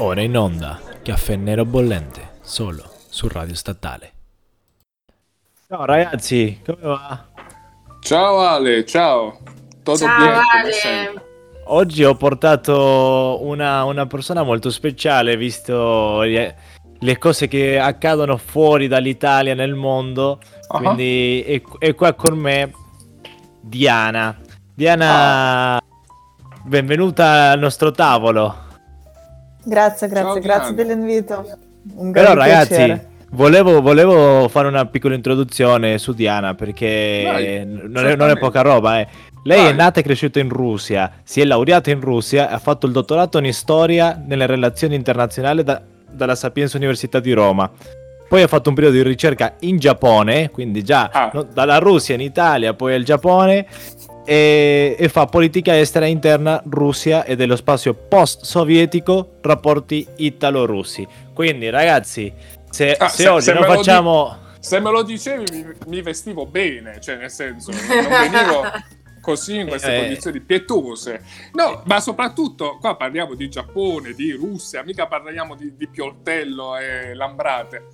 Ora in onda, caffè nero bollente, solo su Radio Statale. Ciao ragazzi, come va? Ciao Ale, ciao. Tutto Ciao come Ale. Oggi ho portato una, una persona molto speciale, visto le, le cose che accadono fuori dall'Italia nel mondo. Ah. Quindi è, è qua con me Diana. Diana, benvenuta al nostro tavolo. Grazie, grazie, Ciao, grazie Diana. dell'invito. Un Però ragazzi, piacere. volevo, volevo fare una piccola introduzione su Diana perché Vai, non, è, non è poca roba. eh. Lei è Vai. nata e cresciuta in Russia, si è laureata in Russia, ha fatto il dottorato in storia nelle relazioni internazionali da- dalla Sapienza Università di Roma. Poi ha fatto un periodo di ricerca in Giappone, quindi già Ah. no, dalla Russia in Italia, poi al Giappone, e, e fa politica estera interna Russia e dello spazio post-sovietico, rapporti italo-russi. Quindi ragazzi, se, Ah, se se- oggi se non facciamo... Se me lo dicevi mi, mi vestivo bene, cioè nel senso, non venivo così in queste Eh. condizioni pietose. No, ma soprattutto qua parliamo di Giappone, di Russia, mica parliamo di, di Pioltello e Lambrate.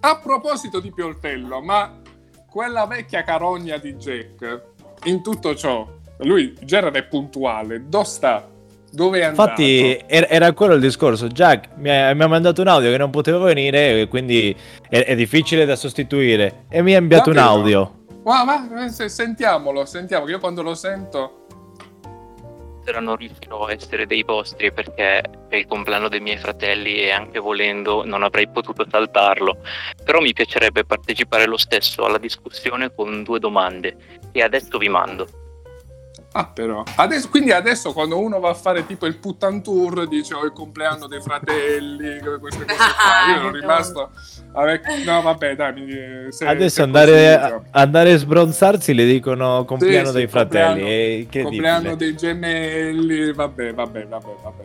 A proposito di Pioltello, ma quella vecchia carogna di Jack, in tutto ciò, lui genere è puntuale, dove sta? Dove è andato? Infatti era, era quello il discorso. Jack mi ha, mi ha mandato un audio che non poteva venire, e quindi è, è difficile da sostituire. E mi ha inviato un audio. Ma, ma, se- sentiamolo, sentiamo, che io quando lo sento... Non riuscirò a essere dei vostri perché è il compleanno dei miei fratelli e anche volendo non avrei potuto saltarlo. Però mi piacerebbe partecipare lo stesso alla discussione con due domande e adesso vi mando. Ah, però. Adesso, quindi adesso quando uno va a fare tipo il puttan tour dice ho il compleanno dei fratelli, queste cose qua. Io ero rimasto. No, vabbè, dai. Mi, se- Adesso se andare, a- andare a sbronzarsi le dicono compleanno Sì, dei sì, fratelli. compleanno- e che compleanno dei gemelli. Vabbè, vabbè, vabbè, vabbè.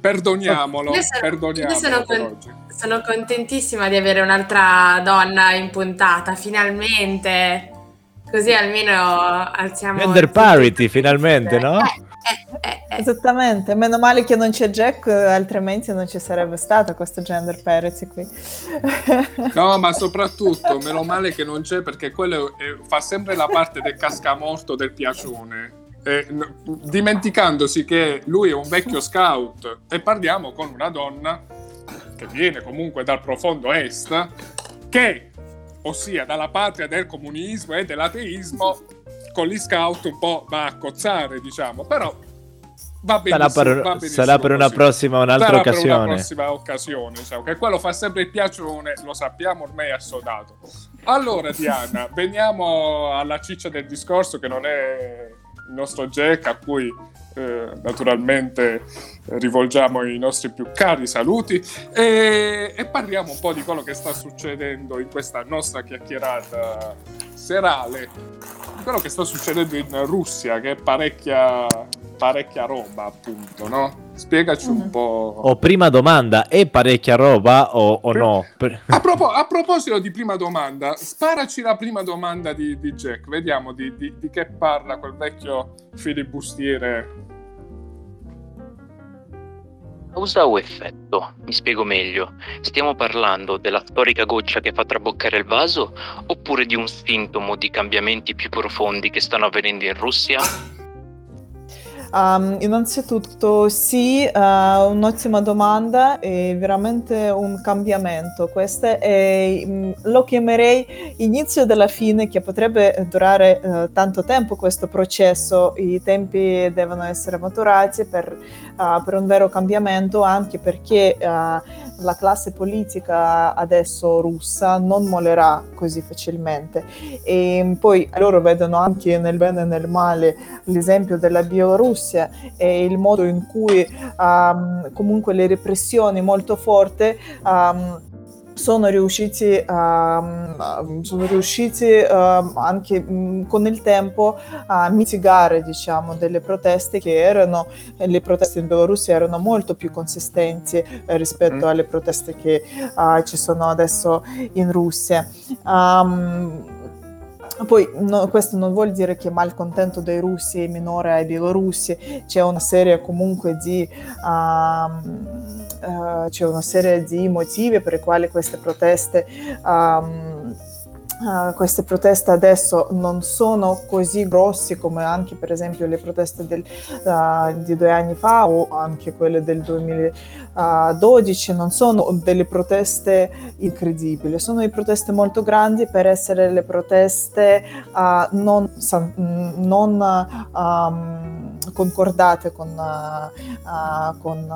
Perdoniamolo, Io sono- perdoniamolo io sono con-. Sono contentissima di avere un'altra donna in puntata, finalmente. Così almeno alziamo... Gender parity, finalmente, no? Eh, eh, eh, eh. Esattamente, meno male che non c'è Jack, altrimenti non ci sarebbe stato questo gender parity qui. No, ma soprattutto, meno male che non c'è perché quello è- fa sempre la parte del cascamorto del piacione. Eh, n- dimenticandosi che lui è un vecchio scout e parliamo con una donna che viene comunque dal profondo est, che, ossia dalla patria del comunismo e dell'ateismo, con gli scout un po' va a cozzare, diciamo, però va benissimo. Sarà per, benissimo sarà per una prossima, un'altra Sarà per una occasione. prossima occasione, diciamo, che quello fa sempre il piacione, lo sappiamo ormai assodato. Allora Diana, veniamo alla ciccia del discorso che non è il nostro Jack a cui eh, naturalmente eh, rivolgiamo i nostri più cari saluti e, e parliamo un po' di quello che sta succedendo in questa nostra chiacchierata serale, di quello che sta succedendo in Russia, che è parecchia, parecchia roba appunto, no? Spiegaci un Mhm. po'. O prima domanda, è parecchia roba o, o no? A, propo- a proposito di prima domanda, sparaci la prima domanda di, di Jack, vediamo di, di- di che parla quel vecchio filibustiere. Causa o effetto? Mi spiego meglio. Stiamo parlando della storica goccia che fa traboccare il vaso oppure di un sintomo di cambiamenti più profondi che stanno avvenendo in Russia? Um, innanzitutto sì, uh, un'ottima domanda, è veramente un cambiamento. Questo è, mm, lo chiamerei inizio della fine che potrebbe durare eh, tanto tempo questo processo, i tempi devono essere maturati per, uh, per un vero cambiamento anche perché uh, la classe politica adesso russa non mollerà così facilmente e poi loro vedono anche nel bene e nel male l'esempio della Bielorussia e il modo in cui um, comunque le repressioni molto forti um, sono riusciti, um, sono riusciti um, anche um, con il tempo a mitigare diciamo, delle proteste che erano, le proteste in Bielorussia erano molto più consistenti eh, rispetto Mm. alle proteste che uh, ci sono adesso in Russia. Poi no, questo non vuol dire che il malcontento dei russi è minore ai bielorussi, c'è una serie comunque di, um, uh, una serie di motivi per i quali queste proteste um, Uh, queste proteste adesso non sono così grossi come anche per esempio le proteste del, uh, di due anni fa o anche quelle del 2012, non sono delle proteste incredibili, sono proteste molto grandi. Per essere le proteste uh, non, non um, concordate con, con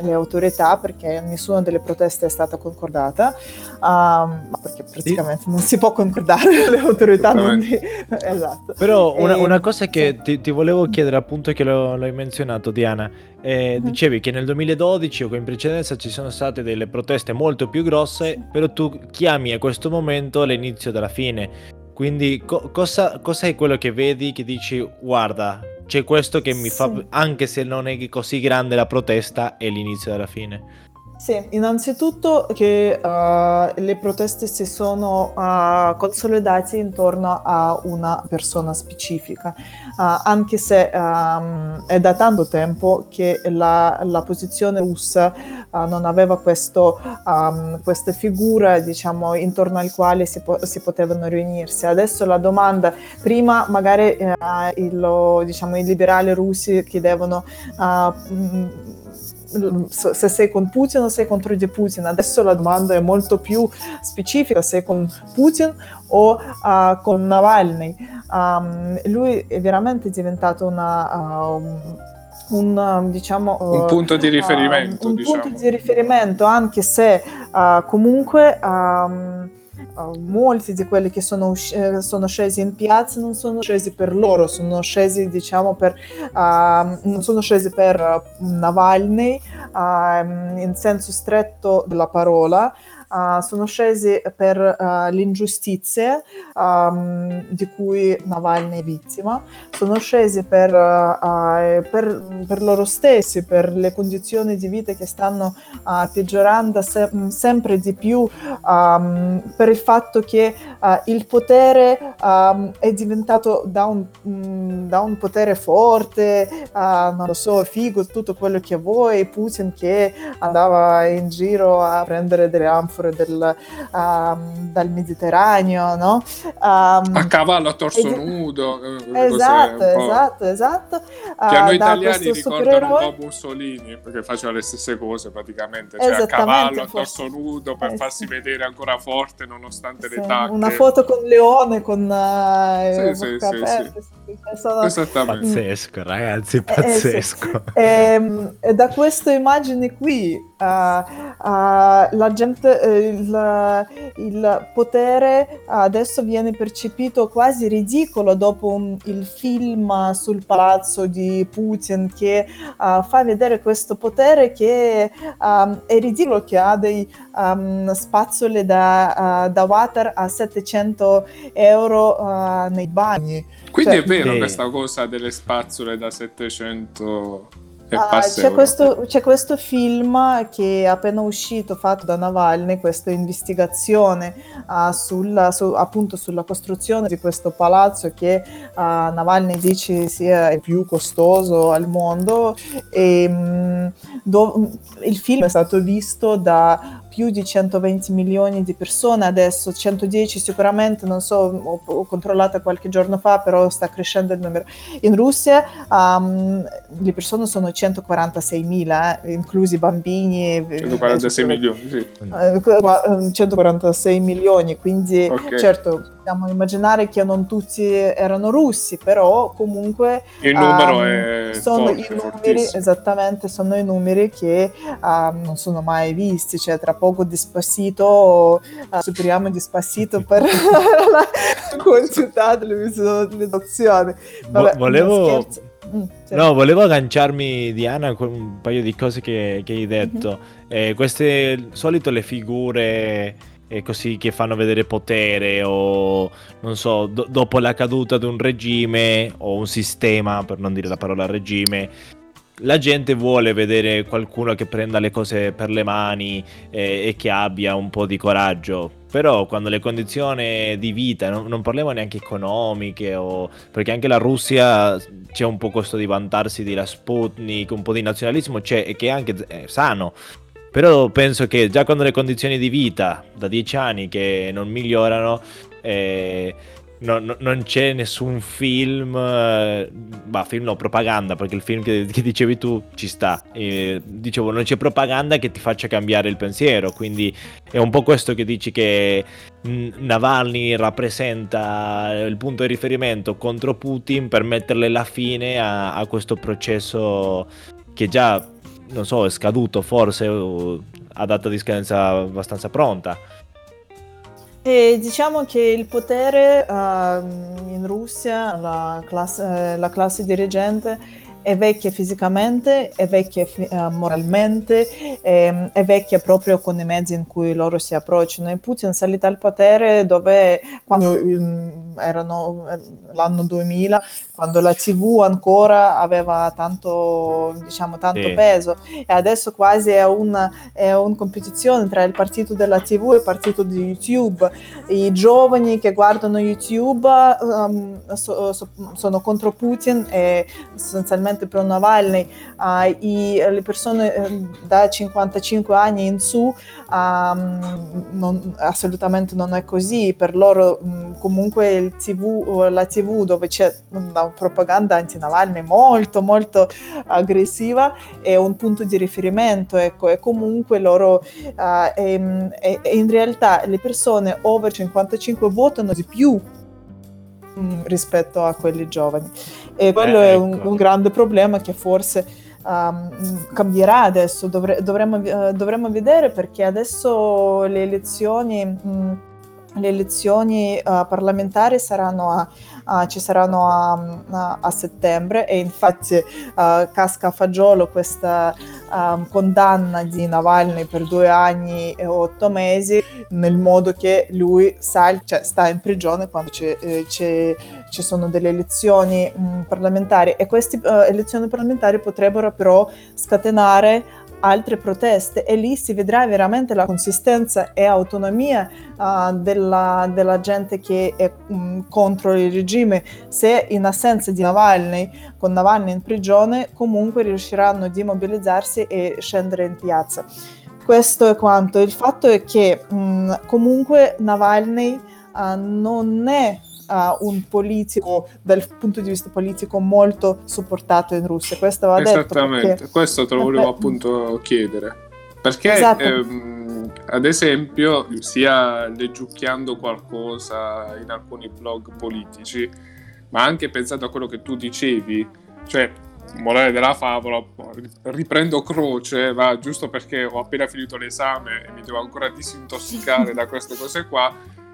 le autorità perché nessuna delle proteste è stata concordata, um, perché praticamente non si può concordare le autorità non di... esatto. Però una, e... una cosa che ti, ti, volevo chiedere appunto che lo, l'hai menzionato Diana, eh, mm-hmm. dicevi che nel 2012 o in precedenza ci sono state delle proteste molto più grosse, sì. però tu chiami a questo momento l'inizio della fine. Quindi co- cosa, cosa è quello che vedi che dici guarda c'è questo che mi sì. fa, anche se non è così grande la protesta, è l'inizio della fine? Sì, innanzitutto che uh, le proteste si sono uh, consolidate intorno a una persona specifica, uh, anche se um, è da tanto tempo che la, la posizione russa non aveva questo, um, questa figura diciamo, intorno al quale si, po- si, potevano riunirsi. Adesso la domanda, prima magari il, diciamo, i liberali russi chiedevano se sei con Putin o sei contro di Putin. Adesso la domanda è molto più specifica, sei con Putin o uh, con Navalny. Um, lui è veramente diventato una... Uh, un, diciamo, un punto di riferimento. Uh, un diciamo. punto di riferimento, anche se comunque um, molti di quelli che sono, sono, scesi in piazza non sono scesi per loro, sono scesi diciamo per, uh, non sono scesi per Navalny uh, in senso stretto della parola, sono scesi per uh, l'ingiustizia um, di cui Navalny è vittima, sono scesi per, uh, per, per, loro stessi, per le condizioni di vita che stanno peggiorando se- sempre di più, um, per il fatto che il potere um, è diventato da un, um, da un potere forte, non lo so, figo, tutto quello che vuoi, Putin che andava in giro a prendere delle anfore metafore del, um, dal Mediterraneo, no? Um, a cavallo a torso di... nudo. Eh, esatto, esatto, esatto. Che a noi uh, italiani ricordano un po' Mussolini, perché faceva le stesse cose praticamente, cioè a cavallo a torso nudo per eh, farsi sì. vedere ancora forte nonostante sì, l'età. Una foto con Leone, con uh, sì, sì, aperte, sì, sono... Esattamente. Pazzesco, ragazzi, eh, pazzesco. Eh, e, ehm, e, da queste immagini qui uh, uh, la gente il, il, potere adesso viene percepito quasi ridicolo dopo un, il film sul palazzo di Putin che uh, fa vedere questo potere che um, è ridicolo, che ha dei um, spazzole da, uh, da, water a 700 euro uh, nei bagni. Quindi cioè, è vero questa cosa delle spazzole da 700 Uh, c'è, questo, c'è, questo, film che è appena uscito fatto da Navalny, questa investigazione uh, sulla, su, appunto sulla costruzione di questo palazzo che uh, Navalny dice sia il più costoso al mondo. E um, do, il film è stato visto da più di 120 milioni di persone, adesso 110 sicuramente, non so, ho, controllato qualche giorno fa, però sta crescendo il numero. In Russia um, le persone sono 146 mila, eh, inclusi bambini. 146 milioni, sì. 146 milioni, quindi okay. certo possiamo immaginare che non tutti erano russi, però comunque il numero um, è sono forte, i numeri, fortissimo. esattamente, sono i numeri che um, non sono mai visti, cioè tra poco Despacito, uh, superiamo Despacito per la quantità delle visualizzazioni. Vabbè, volevo... Mm, no, volevo agganciarmi, Diana, con un paio di cose che, che hai detto. Mm-hmm. Eh, queste solito le figure e così che fanno vedere potere o non so, do- dopo la caduta di un regime o un sistema, per non dire la parola regime, la gente vuole vedere qualcuno che prenda le cose per le mani eh, e che abbia un po' di coraggio. Però quando le condizioni di vita, non, non parliamo neanche economiche, o, perché anche la Russia c'è un po' questo di vantarsi di la Sputnik, un po' di nazionalismo c'è e che è anche eh, sano Però penso che già con le condizioni di vita da dieci anni che non migliorano, eh, no, no, non c'è nessun film, eh, bah, film no, propaganda, perché il film che, che dicevi tu ci sta. Eh, dicevo, non c'è propaganda che ti faccia cambiare il pensiero, quindi è un po' questo che dici che Navalny rappresenta il punto di riferimento contro Putin per metterle la fine a, a questo processo che già, non so, è scaduto forse, a data di scadenza abbastanza pronta. E diciamo che il potere uh, in Russia, la classe, la classe dirigente, è vecchia fisicamente, è vecchia uh, moralmente, è, è, vecchia proprio con i mezzi in cui loro si approcciano. E Putin è salito al potere dove, quando um, erano eh, l'anno 2000, quando la TV ancora aveva tanto, diciamo, tanto sì. peso e adesso quasi è una, è una competizione tra il partito della TV e il partito di YouTube. I giovani che guardano YouTube um, so, so, sono contro Putin e sostanzialmente pro Navalny, uh, i, le persone uh, da 55 anni in su um, non, assolutamente non è così, per loro um, comunque il TV, la TV dove c'è una propaganda anti-Navalny molto molto aggressiva è un punto di riferimento ecco e comunque loro uh, e, e, e in realtà le persone over 55 votano di più mm, rispetto a quelli giovani e quello eh, ecco. è un, ecco. un, grande problema che forse um, cambierà adesso Dovre, dovremmo, uh, dovremmo, vedere perché adesso le elezioni mh, mm, le elezioni uh, parlamentari saranno a, uh, ci saranno a, a, a, settembre e infatti uh, casca a fagiolo questa um, condanna di Navalny per due anni e otto mesi nel modo che lui sal- cioè, sta in prigione quando c'è, eh, c'è, ci sono delle elezioni mh, mm, parlamentari e queste elezioni parlamentari potrebbero però scatenare altre proteste e lì si vedrà veramente la consistenza e autonomia uh, della, della, gente che è um, contro il regime. Se in assenza di Navalny, con Navalny in prigione, comunque riusciranno a mobilizzarsi e scendere in piazza. Questo è quanto. Il fatto è che um, comunque Navalny uh, non è uh, un politico dal punto di vista politico molto supportato in Russia. Questo va Esattamente, detto perché... questo te lo volevo appunto chiedere. Perché esatto. ehm, ad esempio, sia leggiucchiando qualcosa in alcuni blog politici, ma anche pensando a quello che tu dicevi, cioè morale della favola, riprendo croce, va giusto perché ho appena finito l'esame e mi devo ancora disintossicare da queste cose qua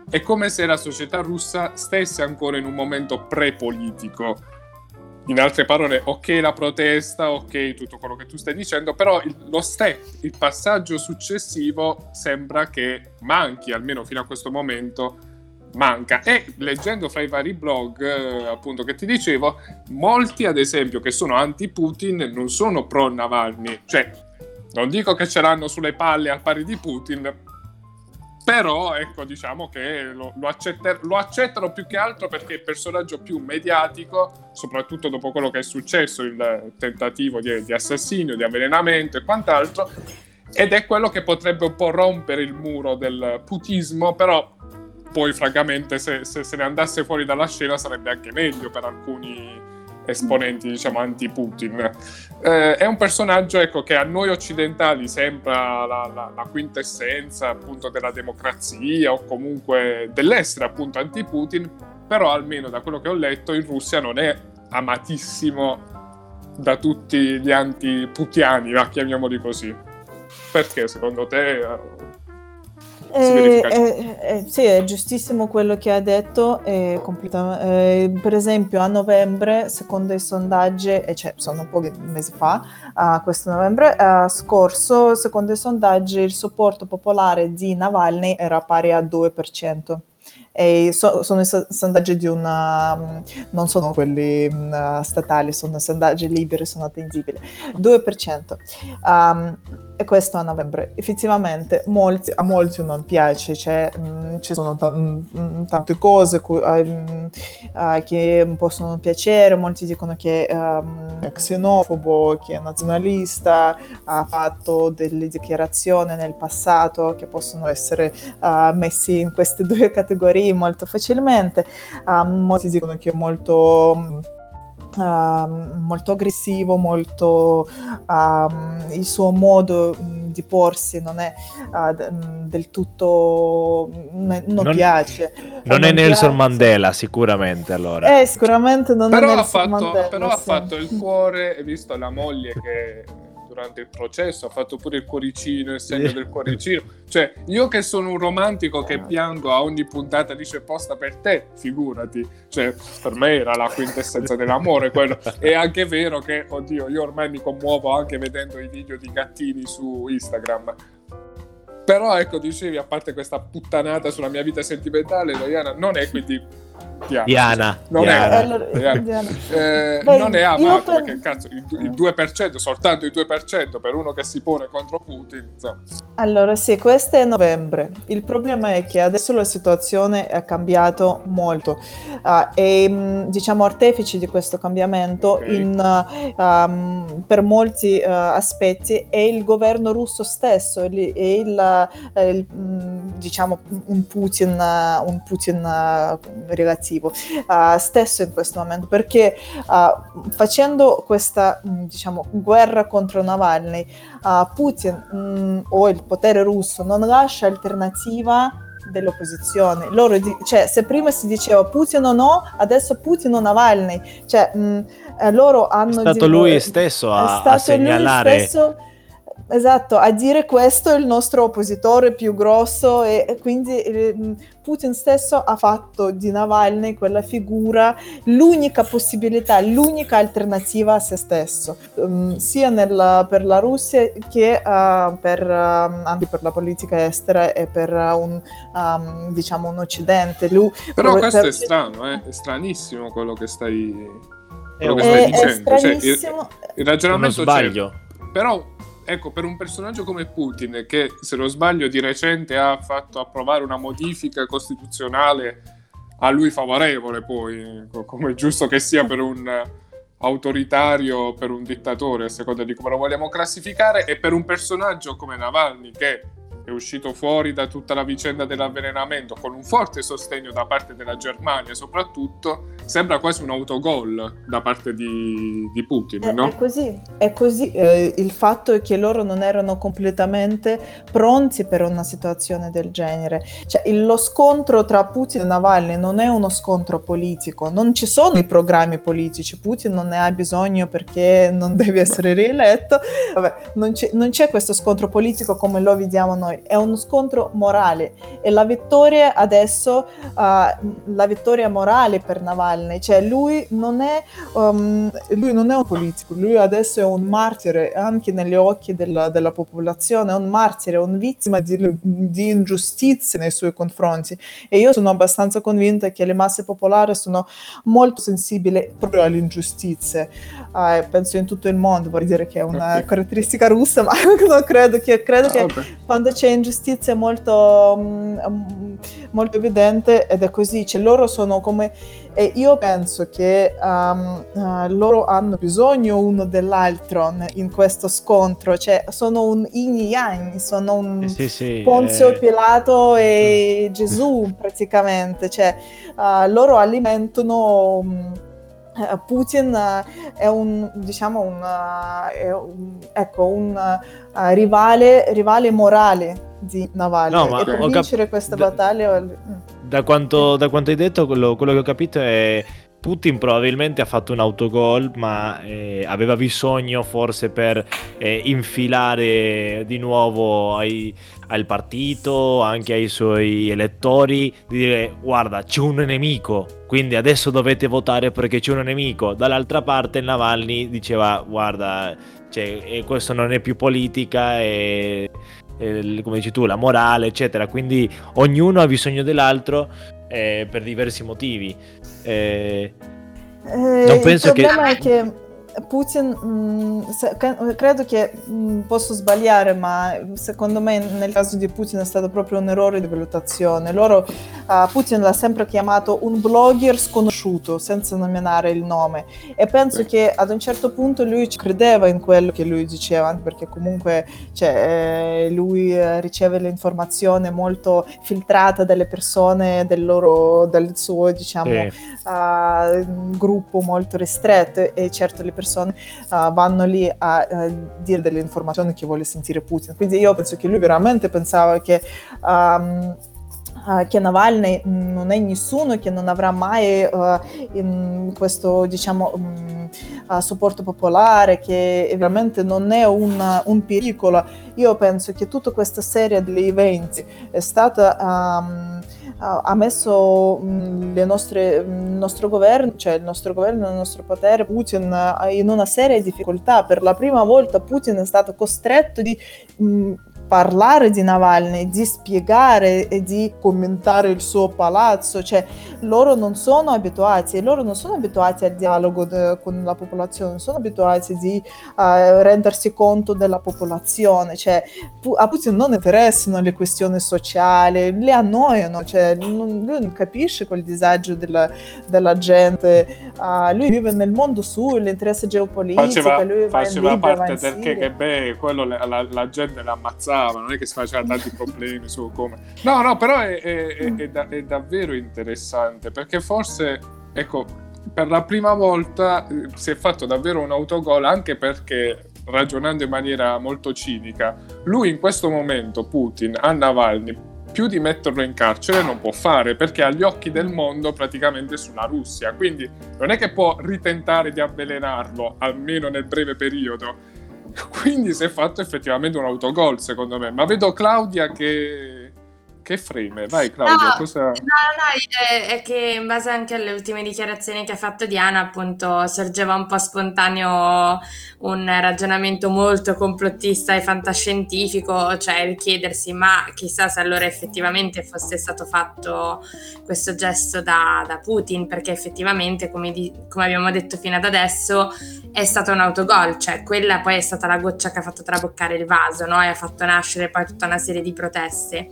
è come se la società russa stesse ancora in un momento pre-politico. In altre parole, ok la protesta, ok tutto quello che tu stai dicendo, però il, lo step, il passaggio successivo sembra che manchi, almeno fino a questo momento manca. E leggendo fra i vari blog, eh, appunto, che ti dicevo, molti ad esempio che sono anti-Putin non sono pro-Navalny, cioè non dico che ce l'hanno sulle palle al pari di Putin, però ecco diciamo che lo, lo, accetter- lo, accettano più che altro perché è il personaggio più mediatico soprattutto dopo quello che è successo il tentativo di, di assassinio di avvelenamento e quant'altro ed è quello che potrebbe un po' rompere il muro del putismo però poi francamente se, se se ne andasse fuori dalla scena sarebbe anche meglio per alcuni esponenti diciamo anti-Putin. Eh, è un personaggio ecco, che a noi occidentali sembra la, la, la, quintessenza appunto della democrazia o comunque dell'essere appunto anti-Putin, però almeno da quello che ho letto in Russia non è amatissimo da tutti gli anti-putiani, chiamiamoli così. Perché secondo te eh, eh, eh, sì, è giustissimo quello che ha detto. Eh, per esempio, a novembre, secondo i sondaggi, cioè sono pochi mesi fa, uh, questo novembre uh, scorso, secondo i sondaggi, il supporto popolare di Navalny era pari al 2%. e so- sono i so- sondaggi di una, non sono quelli mh, statali, sono sondaggi liberi, sono attendibili. 2%. Um, e questo a novembre. Effettivamente molti, a molti non piace, cioè, mh, ci sono t- mh, tante cose cu- uh, uh, che possono piacere, molti dicono che um, è xenofobo, che è nazionalista, ha fatto delle dichiarazioni nel passato che possono essere uh, messi in queste due categorie molto facilmente, molti dicono che è molto Uh, molto aggressivo, molto uh, il suo modo di porsi non è uh, del tutto non, non piace. Non, non è Nelson piace. Mandela, sicuramente allora. Eh, sicuramente non però è Nelson ha fatto, Mandela. Però sì. ha fatto il cuore, visto la moglie che durante il processo, ha fatto pure il cuoricino, il segno del cuoricino. Cioè, io che sono un romantico che piango a ogni puntata dice posta per te, figurati. Cioè, per me era la quintessenza dell'amore quello. È anche vero che, oddio, io ormai mi commuovo anche vedendo i video di gattini su Instagram. Però ecco, dicevi, a parte questa puttanata sulla mia vita sentimentale, Diana, non è quindi Diana. Diana. Non, Diana. È, allora, Diana. Eh, Beh, non è amato per... perché cazzo il, il, 2%, soltanto il 2% per uno che si pone contro Putin. Insomma. Allora sì, questo è novembre. Il problema è che adesso la situazione è cambiato molto uh, e diciamo artefici di questo cambiamento okay. in, uh, um, per molti uh, aspetti è il governo russo stesso, è il, il, diciamo un Putin, un Putin relativo uh, stesso in questo momento perché uh, facendo questa diciamo guerra contro Navalny uh, Putin mh, o il potere russo non lascia alternativa dell'opposizione. Loro cioè, se prima si diceva Putin o no, adesso Putin o Navalny. Cioè, mh, eh, loro hanno... È stato di- lui stesso a, a segnalare... Stesso Esatto, a dire questo è il nostro oppositore più grosso e, quindi eh, Putin stesso ha fatto di Navalny quella figura l'unica possibilità, l'unica alternativa a se stesso, um, sia nella, per la Russia che uh, per, uh, anche per la politica estera e per uh, un, um, diciamo un Occidente. Lui, Però questo per... è strano, eh? è stranissimo quello che stai, quello che stai è, dicendo. È cioè, il, il ragionamento sbaglio. C'è, però ecco, per un personaggio come Putin, che se non sbaglio di recente ha fatto approvare una modifica costituzionale a lui favorevole, poi, come giusto che sia per un autoritario, per un dittatore, a seconda di come lo vogliamo classificare, e per un personaggio come Navalny, che è uscito fuori da tutta la vicenda dell'avvelenamento con un forte sostegno da parte della Germania soprattutto, sembra quasi un autogol da parte di, di Putin, è, no? È così, è così. Eh, il fatto è che loro non erano completamente pronti per una situazione del genere. Cioè, lo scontro tra Putin e Navalny non è uno scontro politico, non ci sono i programmi politici, Putin non ne ha bisogno perché non deve essere rieletto, Vabbè, non, c'è, non c'è questo scontro politico come lo vediamo noi è uno scontro morale. E la vittoria adesso, uh, la vittoria morale per Navalny, cioè lui non, è, um, lui non è un politico, lui adesso è un martire anche negli occhi della, della popolazione, è un martire, è un vittima di, di ingiustizie nei suoi confronti. E io sono abbastanza convinta che le masse popolari sono molto sensibili proprio alle ingiustizie, uh, penso in tutto il mondo, vorrei dire che è una okay. caratteristica russa, ma non credo che, credo ah, che quando c'è c'è ingiustizia molto, um, molto evidente ed è così, cioè loro sono come... E io penso che um, uh, loro hanno bisogno uno dell'altro in questo scontro, cioè sono un yin yang, sono un sì, sì, Ponzio eh... Pilato e Gesù praticamente, cioè uh, loro alimentano... Um, Putin è un, diciamo, un, è un, ecco, un uh, rivale, rivale morale di Navalny. No, ma per vincere cap- questa da, battaglia... Da quanto, da quanto hai detto, quello, quello che ho capito è Putin probabilmente ha fatto un autogol, ma eh, aveva bisogno forse per eh, infilare di nuovo ai, al partito, anche ai suoi elettori, di dire guarda c'è un nemico, quindi adesso dovete votare perché c'è un nemico. Dall'altra parte Navalny diceva guarda, cioè, questo non è più politica e eh, come dici tu, la morale, eccetera. Quindi ognuno ha bisogno dell'altro eh, per diversi motivi. Eh, non penso il problema che... è che Putin, mh, mm, se, credo che mh, mm, posso sbagliare, ma secondo me nel caso di Putin è stato proprio un errore di valutazione. Loro, uh, Putin l'ha sempre chiamato un blogger sconosciuto, senza nominare il nome. E penso che ad un certo punto lui credeva in quello che lui diceva, perché comunque cioè, eh, lui eh, riceve l'informazione molto filtrata dalle persone del, loro, del suo diciamo, sì. uh, gruppo molto ristretto e certo le persone persone uh, vanno lì a uh, dire delle informazioni che vuole sentire Putin. Quindi io penso che lui veramente pensava che... Um, che Navalny non è nessuno che non avrà mai uh, questo diciamo um, uh, supporto popolare che veramente non è un, un, pericolo io penso che tutta questa serie di eventi è stata um, ha messo mm, nostre, mm, il nostro governo, cioè il nostro governo, il nostro potere, Putin, in una serie di difficoltà. Per la prima volta Putin è stato costretto di mm, parlare di Navalny, di spiegare e di commentare il suo palazzo, cioè loro non sono abituati, loro non sono abituati al dialogo de, con la popolazione, non sono abituati di uh, rendersi conto della popolazione, cioè a Putin non interessano le questioni sociali, le annoiano, cioè non, lui non capisce quel disagio della, della gente, uh, lui vive nel mondo suo, l'interesse geopolitico, faceva, lui faceva parte del KGB, quello la, la gente l'ammazzava scherzava, non è che si faceva tanti problemi su come... No, no, però è, è, è, è da, davvero interessante perché forse, ecco, per la prima volta eh, si è fatto davvero un autogol anche perché ragionando in maniera molto cinica, lui in questo momento, Putin, a Navalny, più di metterlo in carcere non può fare perché agli occhi del mondo praticamente sulla Russia. Quindi non è che può ritentare di avvelenarlo, almeno nel breve periodo, Quindi si è fatto effettivamente un autogol, secondo me. Ma vedo Claudia che che freme? Vai Claudia, no, cosa... No, no, è, è, che in base anche alle ultime dichiarazioni che ha fatto Diana, appunto, sorgeva un po' spontaneo un ragionamento molto complottista e fantascientifico, cioè chiedersi, ma chissà se allora effettivamente fosse stato fatto questo gesto da, da Putin, perché effettivamente, come, di, come abbiamo detto fino ad adesso, è stato un autogol, cioè quella poi è stata la goccia che ha fatto traboccare il vaso, no? E ha fatto nascere poi tutta una serie di proteste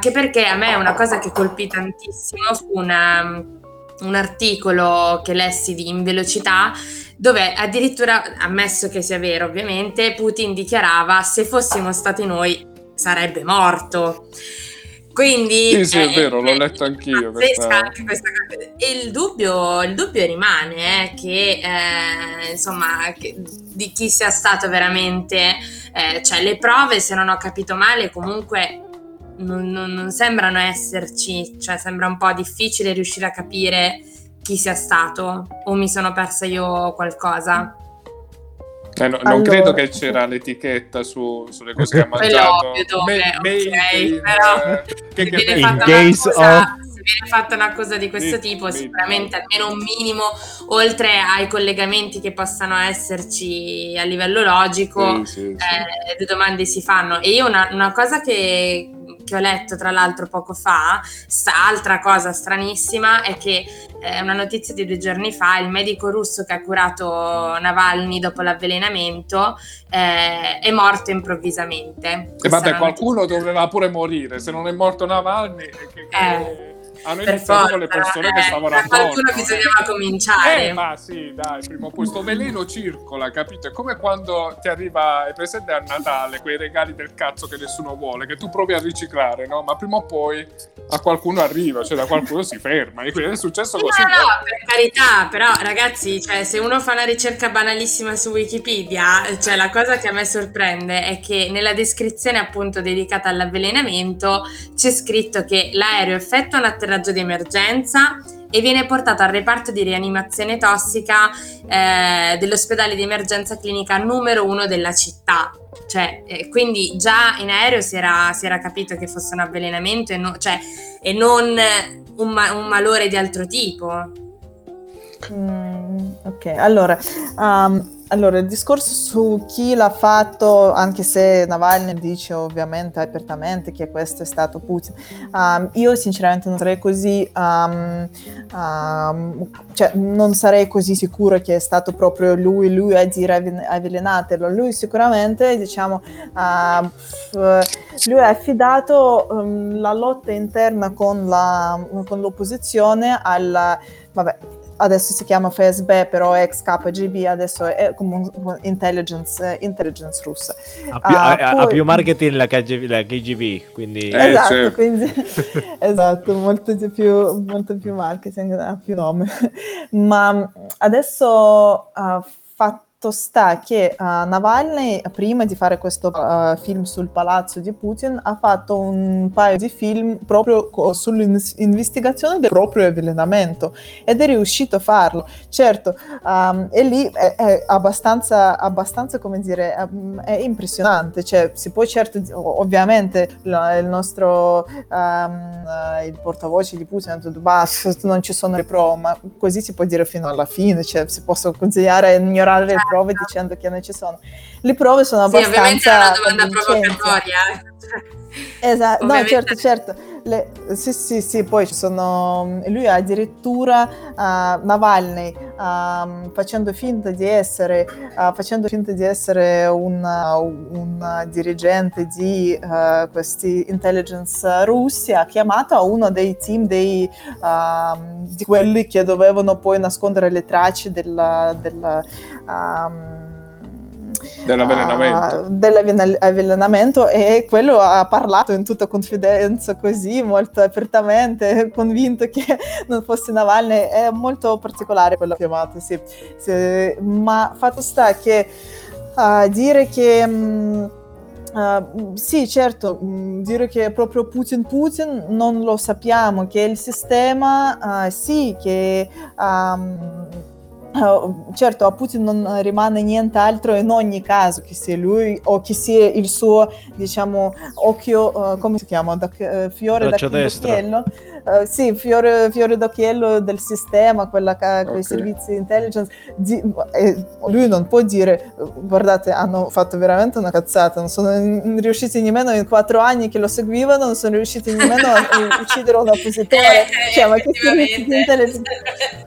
anche perché a me è una cosa che colpì tantissimo fu una, un articolo che lessi di, in velocità dove addirittura, ammesso che sia vero ovviamente, Putin dichiarava se fossimo stati noi sarebbe morto. Quindi sì, sì, è, è vero, l'ho letto anch'io. Questa... Anche questa... E il dubbio, il dubbio rimane eh, che eh, insomma che, di chi sia stato veramente, eh, cioè le prove, se non ho capito male, comunque non, non, non sembrano esserci, cioè sembra un po' difficile riuscire a capire chi sia stato o mi sono persa io qualcosa. Eh no, non allora, credo che c'era l'etichetta su, sulle cose che ha mangiato. Ovvio, dove, me, okay, in, però eh, che, che viene fatta case cosa, of... se viene fatta una cosa di questo sì, tipo, sì, sicuramente sì. almeno un minimo, oltre ai collegamenti che possano esserci a livello logico, eh, le domande si fanno. E io una, una cosa che che ho letto tra l'altro poco fa, sta, altra cosa stranissima è che eh, una notizia di due giorni fa, il medico russo che ha curato Navalny dopo l'avvelenamento eh, è morto improvvisamente. E vabbè, qualcuno doveva pure morire, se non è morto Navalny... Che, che... Eh hanno per iniziato forza, con le persone eh, che stavano attorno. qualcuno bisognava cominciare. Eh, ma sì, dai, prima o poi sto veleno circola, capito? È come quando ti arriva, è presente a Natale, quei regali del cazzo che nessuno vuole, che tu provi a riciclare, no? Ma prima o poi a qualcuno arriva, cioè da qualcuno si ferma. E quindi è successo così. No, no, no, per carità, però ragazzi, cioè, se uno fa una ricerca banalissima su Wikipedia, cioè la cosa che a me sorprende è che nella descrizione appunto dedicata all'avvelenamento c'è scritto che l'aereo effettua un'atterraggio raggio di emergenza e viene portato al reparto di rianimazione tossica eh, dell'ospedale di emergenza clinica numero uno della città. Cioè, eh, quindi già in aereo si era, si era, capito che fosse un avvelenamento e, no, cioè, e non un, ma- un, malore di altro tipo. Mm, ok, allora, um, allora, il discorso su chi l'ha fatto, anche se Navalny dice ovviamente apertamente che questo è stato Putin, um, io sinceramente non sarei così, um, um, cioè non sarei così sicuro che è stato proprio lui, lui a dire avvelenatelo. Lui sicuramente, diciamo, uh, lui ha affidato la lotta interna con, la, con l'opposizione al, vabbè, adesso si chiama FSB, però ex KGB, adesso è come intelligence, intelligence russa. Ha più, uh, ha, poi... ha più marketing la KGB, la KGB quindi... Eh, esatto, certo. quindi... esatto, molto più, molto più marketing, ha più nome. Ma adesso uh, fatto sta che uh, Navalny, prima di fare questo uh, film sul palazzo di Putin, ha fatto un paio di film proprio co- sull'investigazione del proprio avvelenamento ed è riuscito a farlo. Certo, um, e lì è, è abbastanza, abbastanza, come dire, um, è impressionante. Cioè, si può certo, ovviamente, la, il nostro, um, il portavoce di Putin ha detto, non ci sono le prove, ma così si può dire fino alla fine, cioè si possono consigliare ignorare le prove dicendo che non ci sono. Le prove sono abbastanza... Sì, ovviamente è una domanda provocatoria. Esatto, no, certo, certo. Le, sì, sì, sì, poi ci sono... Lui addirittura uh, Navalny uh, facendo finta di essere, uh, facendo finta di essere un, un dirigente di questi intelligence russi ha chiamato uno dei team dei, di quelli che dovevano poi nascondere le tracce del... del um, dell'avvelenamento. Uh, dell'avvelenamento e quello ha parlato in tutta confidenza così, molto apertamente, convinto che non fosse Navalny, è molto particolare quella chiamata, sì. sì. Ma fatto sta che uh, dire che... Um, Uh, sì, certo, um, dire che è proprio Putin Putin non lo sappiamo, che il sistema uh, sì, che um, certo, a Putin non rimane nient'altro in ogni caso, che sia lui o che sia il suo, diciamo, occhio, uh, come si chiama, da, uh, fiore d'occhiello. sì, fiore, fiore d'occhiello del sistema, quella okay. quei servizi di intelligence. Di, eh, lui non può dire, guardate, hanno fatto veramente una cazzata, non sono riusciti nemmeno in quattro anni che lo seguivano, non sono riusciti nemmeno a uccidere un oppositore. cioè, ma che servizi di intelligence...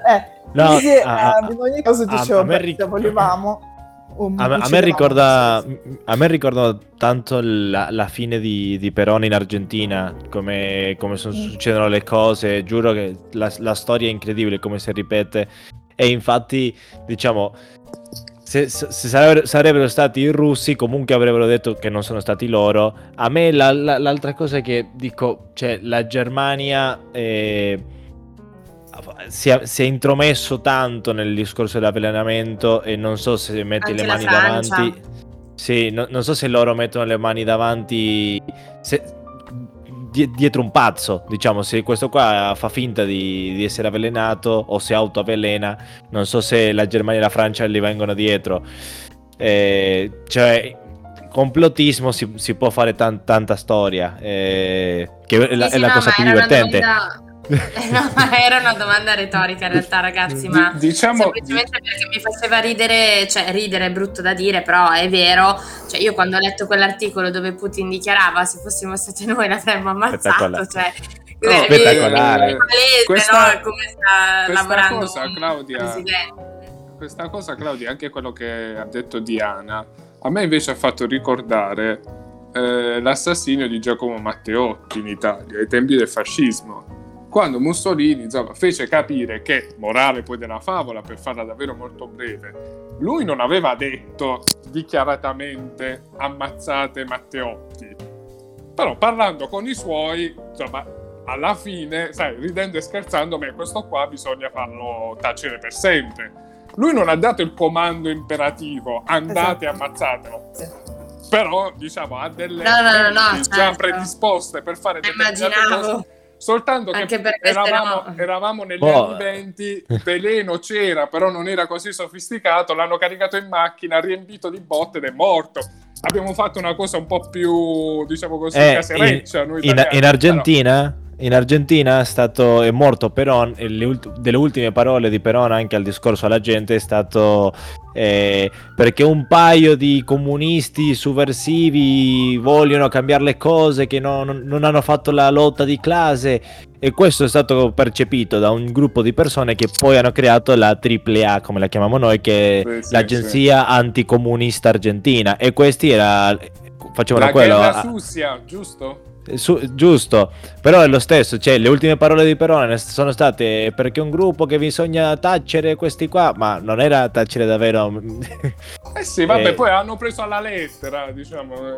Eh, No, Quindi, a, a, in ogni caso dicevo, a, me ric- volevamo... Um, a, me ricorda, a me ricorda tanto la, la fine di, di, Peroni in Argentina, come, come sono, mm. succedono le cose, giuro che la, la, storia è incredibile come si ripete e infatti diciamo se, se sarebbero, sarebbero, stati i russi comunque avrebbero detto che non sono stati loro. A me la, l'altra cosa che dico, cioè la Germania... Eh, si è, si è, intromesso tanto nel discorso dell'avvelenamento e non so se metti Anche le mani davanti. Sì, no, non so se loro mettono le mani davanti se, di, dietro un pazzo, diciamo, se questo qua fa finta di, di essere avvelenato o si autoavvelena, non so se la Germania e la Francia gli vengono dietro. Eh, cioè, complottismo si, si può fare tan, tanta storia, eh, che è la, sì, è la no, cosa più divertente. Domanda no, era una domanda retorica in realtà, ragazzi, ma D- diciamo semplicemente perché mi faceva ridere, cioè ridere è brutto da dire, però è vero. Cioè, io quando ho letto quell'articolo dove Putin dichiarava se fossimo stati noi l'avremmo ammazzato, cioè no, è, spettacolare. È palese, questa, no? come sta lavorando cosa, Claudia, questa cosa, Claudia, anche quello che ha detto Diana, a me invece ha fatto ricordare eh, l'assassinio di Giacomo Matteotti in Italia, ai tempi del fascismo quando Mussolini insomma, fece capire che, morale poi della favola, per farla davvero molto breve, lui non aveva detto dichiaratamente ammazzate Matteotti, però parlando con i suoi, insomma, alla fine, sai, ridendo e scherzando, beh, questo qua bisogna farlo tacere per sempre. Lui non ha dato il comando imperativo, andate e esatto. ammazzatelo. Però, diciamo, ha delle no, no, no, già certo. predisposte per fare determinate Immaginavo. cose soltanto che eravamo, no. eravamo, negli oh. anni 20, Veleno c'era, però non era così sofisticato, l'hanno caricato in macchina, riempito di botte ed è morto. Abbiamo fatto una cosa un po' più, diciamo così, eh, casereccia. In, in, in, Argentina, in Argentina è, stato, è morto Peron e le ult- delle ultime parole di Peron anche al discorso alla gente è stato eh, perché un paio di comunisti sovversivi vogliono cambiare le cose che non, non hanno fatto la lotta di classe e questo è stato percepito da un gruppo di persone che poi hanno creato la AAA come la chiamiamo noi che è Sì, l'agenzia sì. anticomunista argentina e questi era facevano La quello guerra a- Russia, giusto? Su- giusto, però è lo stesso, cioè le ultime parole di Perone sono state perché un gruppo che bisogna tacere questi qua, ma non era tacere davvero. Eh sì, vabbè, Eh. poi hanno preso alla lettera, diciamo. eh,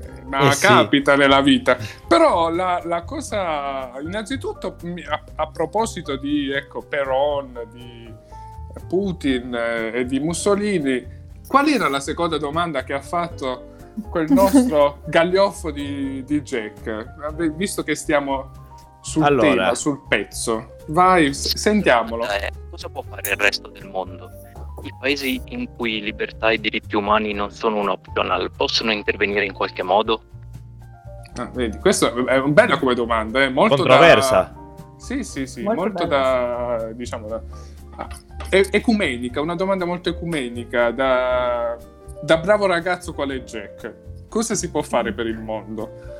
eh, ma Eh sì. capita nella vita. Però la, la cosa, innanzitutto, a, a proposito di ecco, Peron, di Putin eh, e di Mussolini, qual era la seconda domanda che ha fatto quel nostro gaglioffo di, di Jack? Visto che stiamo sul Allora. tema, sul pezzo, vai, sentiamolo. Eh, cosa può fare il resto del mondo? I paesi in cui libertà e diritti umani non sono un optional possono intervenire in qualche modo? Ah, vedi, questa è una bella come domanda, è molto Controversa. da... Sì, sì, sì, Molto molto, bella, da... diciamo, da... ah, ecumenica, una domanda molto ecumenica, da... da bravo ragazzo qual è Jack? Cosa si può fare per il mondo?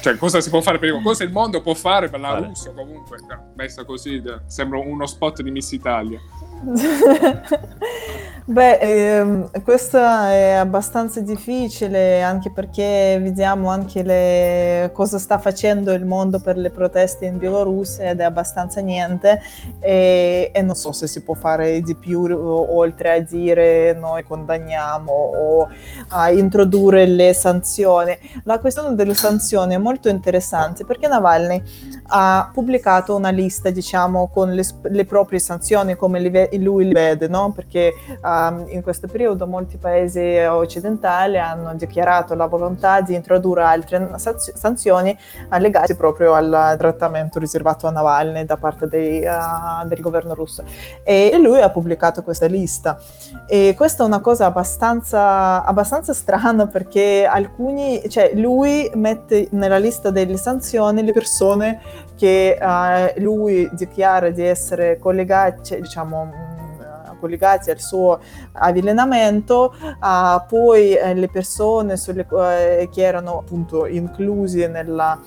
Cioè, cosa si può fare per il mondo? Cosa il mondo può fare per la Vale. Russia comunque? No, messa così, sembra uno spot di Miss Italia. Beh, ehm, questo è abbastanza difficile anche perché vediamo anche le- cosa sta facendo il mondo per le proteste in Bielorussia ed è abbastanza niente e, e non so se si può fare di più oltre a dire noi condanniamo o a introdurre le sanzioni. La questione delle sanzioni è molto interessante perché Navalny ha pubblicato una lista, diciamo, con le, le proprie sanzioni come li ve- lui le vede, no? Perché um, in questo periodo molti paesi occidentali hanno dichiarato la volontà di introdurre altre sanzioni legate proprio al trattamento riservato a Navalny da parte dei, uh, del governo russo. E lui ha pubblicato questa lista. E questa è una cosa abbastanza, abbastanza strana perché alcuni, cioè lui mette nella lista delle sanzioni le persone che eh, lui dichiara di essere collegati, cioè, diciamo, mh, collegati al suo avvelenamento, ah, poi eh, le persone sulle, eh, che erano appunto inclusi nella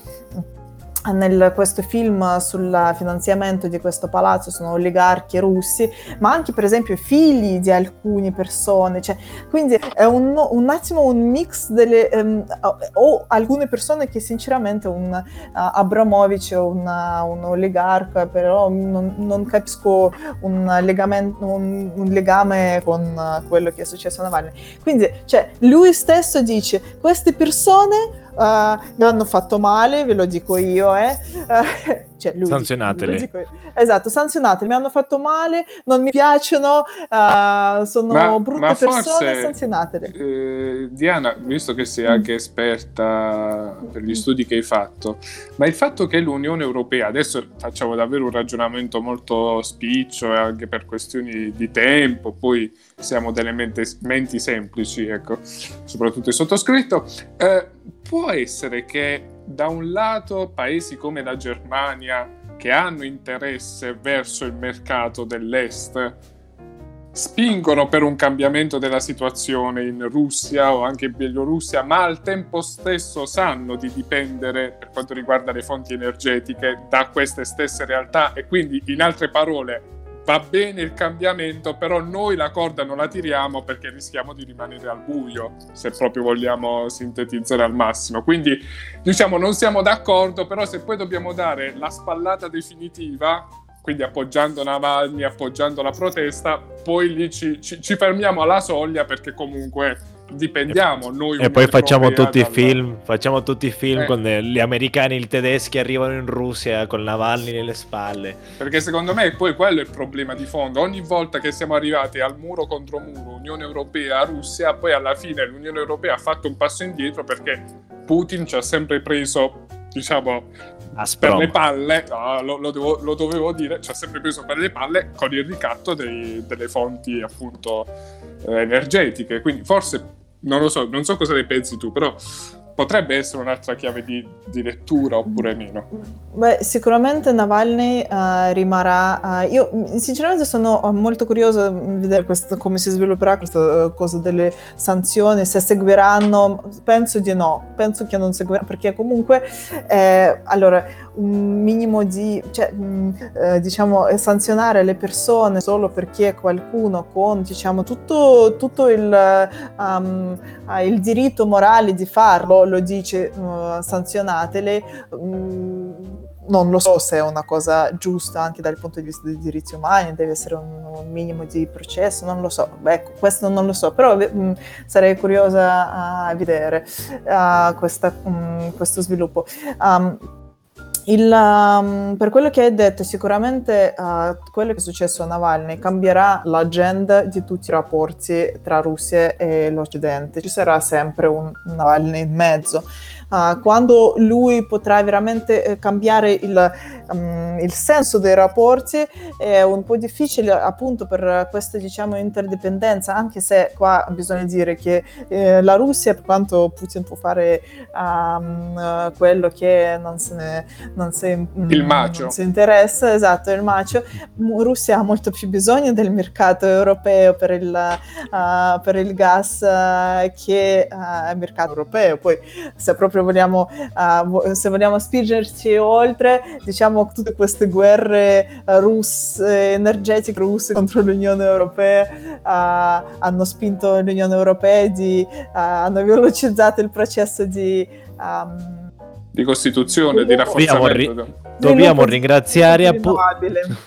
nel questo film sul finanziamento di questo palazzo sono oligarchi russi, ma anche per esempio figli di alcune persone, cioè, quindi è un, un attimo un mix delle ehm, o alcune persone che sinceramente un uh, Abramovic è un oligarca, però non, non capisco un un, un legame con uh, quello che è successo a Navalny. Quindi, cioè, lui stesso dice queste persone Uh, mi hanno fatto male, ve lo dico io, eh. Uh, cioè, lui Sanzionateli. io. Esatto, sanzionateli, mi hanno fatto male, non mi piacciono, uh, sono Ma- brutte ma persone, forse- sanzionateli. Eh, Diana, visto che sei anche esperta per gli studi che hai fatto, ma il fatto che l'Unione Europea, adesso facciamo davvero un ragionamento molto spiccio e anche per questioni di tempo, poi siamo delle mente- menti semplici, ecco, soprattutto il sottoscritto, eh, può essere che da un lato paesi come la Germania, che hanno interesse verso il mercato dell'est, spingono per un cambiamento della situazione in Russia o anche in Bielorussia, ma al tempo stesso sanno di dipendere per quanto riguarda le fonti energetiche da queste stesse realtà. E quindi in altre parole va bene il cambiamento, però noi la corda non la tiriamo perché rischiamo di rimanere al buio, se proprio vogliamo sintetizzare al massimo. Quindi diciamo non siamo d'accordo, però se poi dobbiamo dare la spallata definitiva, quindi appoggiando Navalny, appoggiando la protesta, poi lì ci, ci- ci fermiamo alla soglia perché comunque dipendiamo noi E poi facciamo Europea tutti i dal- film, facciamo tutti i film Eh. con eh, gli americani e i tedeschi arrivano in Russia con Navalny nelle spalle. Perché secondo me poi quello è il problema di fondo. Ogni volta che siamo arrivati al muro contro muro, Unione Europea, Russia, poi alla fine l'Unione Europea ha fatto un passo indietro perché Putin ci ha sempre preso, diciamo, per Aspro. le palle, no, lo, lo devo- lo dovevo dire, ci ha sempre preso per le palle con il ricatto dei- delle fonti appunto eh, energetiche. Quindi forse, non lo so, non so cosa ne pensi tu, però potrebbe essere un'altra chiave di, di lettura oppure meno? Beh, sicuramente Navalny uh, rimarrà. Uh, io sinceramente sono molto curiosa di vedere questo, come si svilupperà questa uh, cosa delle sanzioni, se seguiranno. Penso di no, penso che non seguiranno perché comunque eh, allora un minimo di, cioè, mh, eh, diciamo, sanzionare le persone solo perché qualcuno con, diciamo, tutto, tutto il, um, il, diritto morale di farlo lo dice uh, sanzionatele. Um, non lo so se è una cosa giusta anche dal punto di vista dei diritti umani, deve essere un, un minimo di processo, non lo so, ecco, questo non lo so, però mh, sarei curiosa a vedere uh, questa, mh, questo sviluppo. Um, il, um, per quello che hai detto, sicuramente uh, quello che è successo a Navalny cambierà l'agenda di tutti i rapporti tra Russia e l'Occidente. Ci sarà sempre un Navalny in mezzo uh, quando lui potrà veramente eh, cambiare il, um, il, senso dei rapporti è un po' difficile appunto per questa diciamo interdipendenza anche se qua bisogna dire che eh, la Russia per quanto Putin può fare um, quello che non se ne non se, il macio. non si interessa esatto il macio Russia ha molto più bisogno del mercato europeo per il, uh, per il gas uh, che uh, il mercato europeo. Poi se proprio proprio vogliamo, uh, se vogliamo spingerci oltre, diciamo tutte queste guerre uh, russe, energetiche russe contro l'Unione Europea uh, hanno spinto l'Unione Europea di, hanno velocizzato il processo di... Um, di costituzione, di rafforzamento. Dobbiamo, ri- dobbiamo ringraziare a Putin.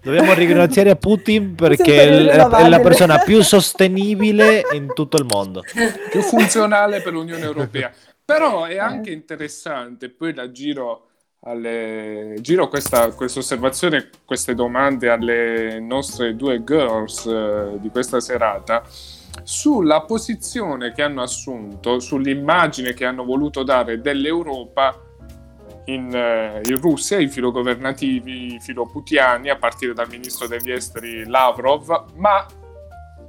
Dobbiamo ringraziare a Putin perché è la, è la, persona più sostenibile in tutto il mondo. Più funzionale per l'Unione Europea. Però è anche interessante, poi la giro, alle, giro questa, osservazione, queste domande alle nostre due girls eh, di questa serata sulla posizione che hanno assunto, sull'immagine che hanno voluto dare dell'Europa in, eh, in Russia, i filogovernativi, filoputiani, a partire dal ministro degli esteri Lavrov, ma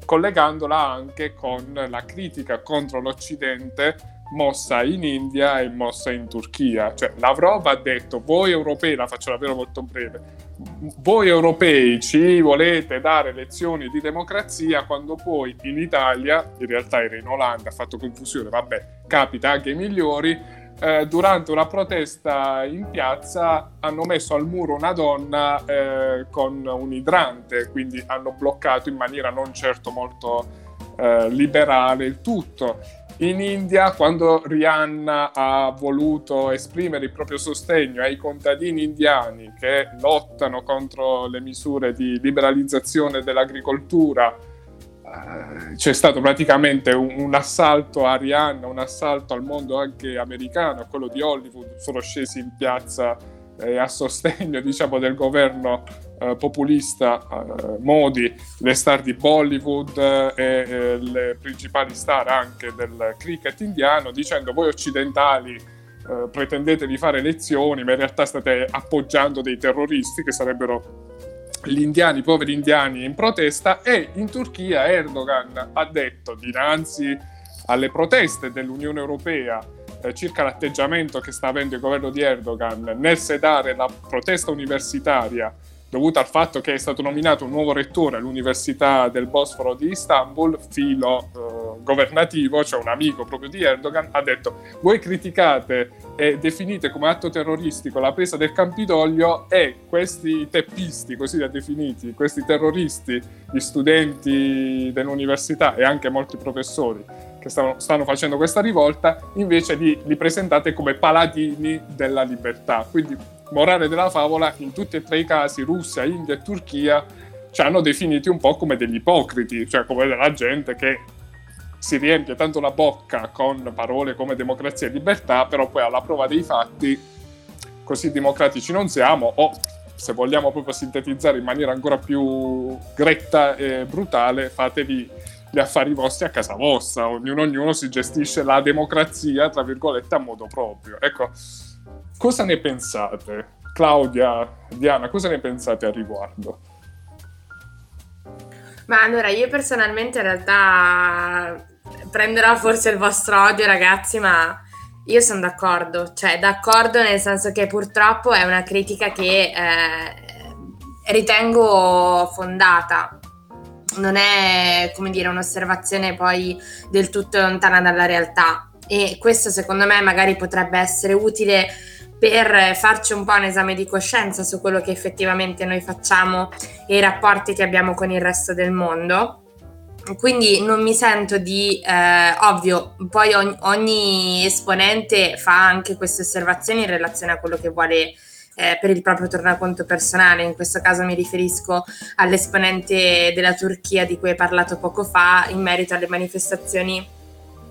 collegandola anche con la critica contro l'Occidente mossa in India e mossa in Turchia. Cioè, Lavrov ha detto, voi europei, la faccio davvero molto breve, voi europei ci volete dare lezioni di democrazia quando poi in Italia, in realtà era in Olanda, ha fatto confusione, vabbè, capita anche ai migliori, eh, durante una protesta in piazza hanno messo al muro una donna eh, con un idrante, quindi hanno bloccato in maniera non certo molto eh, liberale il tutto in India, quando Rihanna ha voluto esprimere il proprio sostegno ai contadini indiani che lottano contro le misure di liberalizzazione dell'agricoltura, eh, c'è stato praticamente un, un, assalto a Rihanna, un assalto al mondo anche americano, quello di Hollywood, sono scesi in piazza eh, a sostegno diciamo, del governo eh, populista eh, Modi, le star di Bollywood eh, e le principali star anche del cricket indiano, dicendo voi occidentali eh, pretendete di fare elezioni, ma in realtà state appoggiando dei terroristi che sarebbero gli indiani, i poveri indiani in protesta e in Turchia Erdogan ha detto dinanzi alle proteste dell'Unione Europea eh, circa l'atteggiamento che sta avendo il governo di Erdogan nel sedare la protesta universitaria dovuta al fatto che è stato nominato un nuovo rettore all'Università del Bosforo di Istanbul, filo eh, governativo, cioè un amico proprio di Erdogan, ha detto voi criticate e definite come atto terroristico la presa del Campidoglio e questi teppisti, così li ha definiti, questi terroristi, gli studenti dell'università e anche molti professori che stanno, stanno facendo questa rivolta, invece li, li presentate come paladini della libertà. Quindi morale della favola, in tutti e tre i casi, Russia, India e Turchia, ci hanno definiti un po' come degli ipocriti, cioè come della gente che si riempie tanto la bocca con parole come democrazia e libertà, però poi alla prova dei fatti così democratici non siamo, o se vogliamo proprio sintetizzare in maniera ancora più gretta e brutale, fatevi gli affari vostri a casa vostra, ognuno, ognuno si gestisce la democrazia, tra virgolette, a modo proprio. Ecco, Cosa ne pensate? Claudia, Diana, cosa ne pensate al riguardo? Ma allora, io personalmente in realtà prenderò forse il vostro odio, ragazzi, ma Io sono d'accordo, cioè d'accordo nel senso che purtroppo è una critica che eh, ritengo fondata. Non è, come dire, un'osservazione poi del tutto lontana dalla realtà e questo secondo me magari potrebbe essere utile per farci un po' un esame di coscienza su quello che effettivamente noi facciamo e i rapporti che abbiamo con il resto del mondo. Quindi non mi sento di, eh, ovvio, poi ogni, ogni, esponente fa anche queste osservazioni in relazione a quello che vuole eh, per il proprio tornaconto personale, in questo caso mi riferisco all'esponente della Turchia di cui hai parlato poco fa in merito alle manifestazioni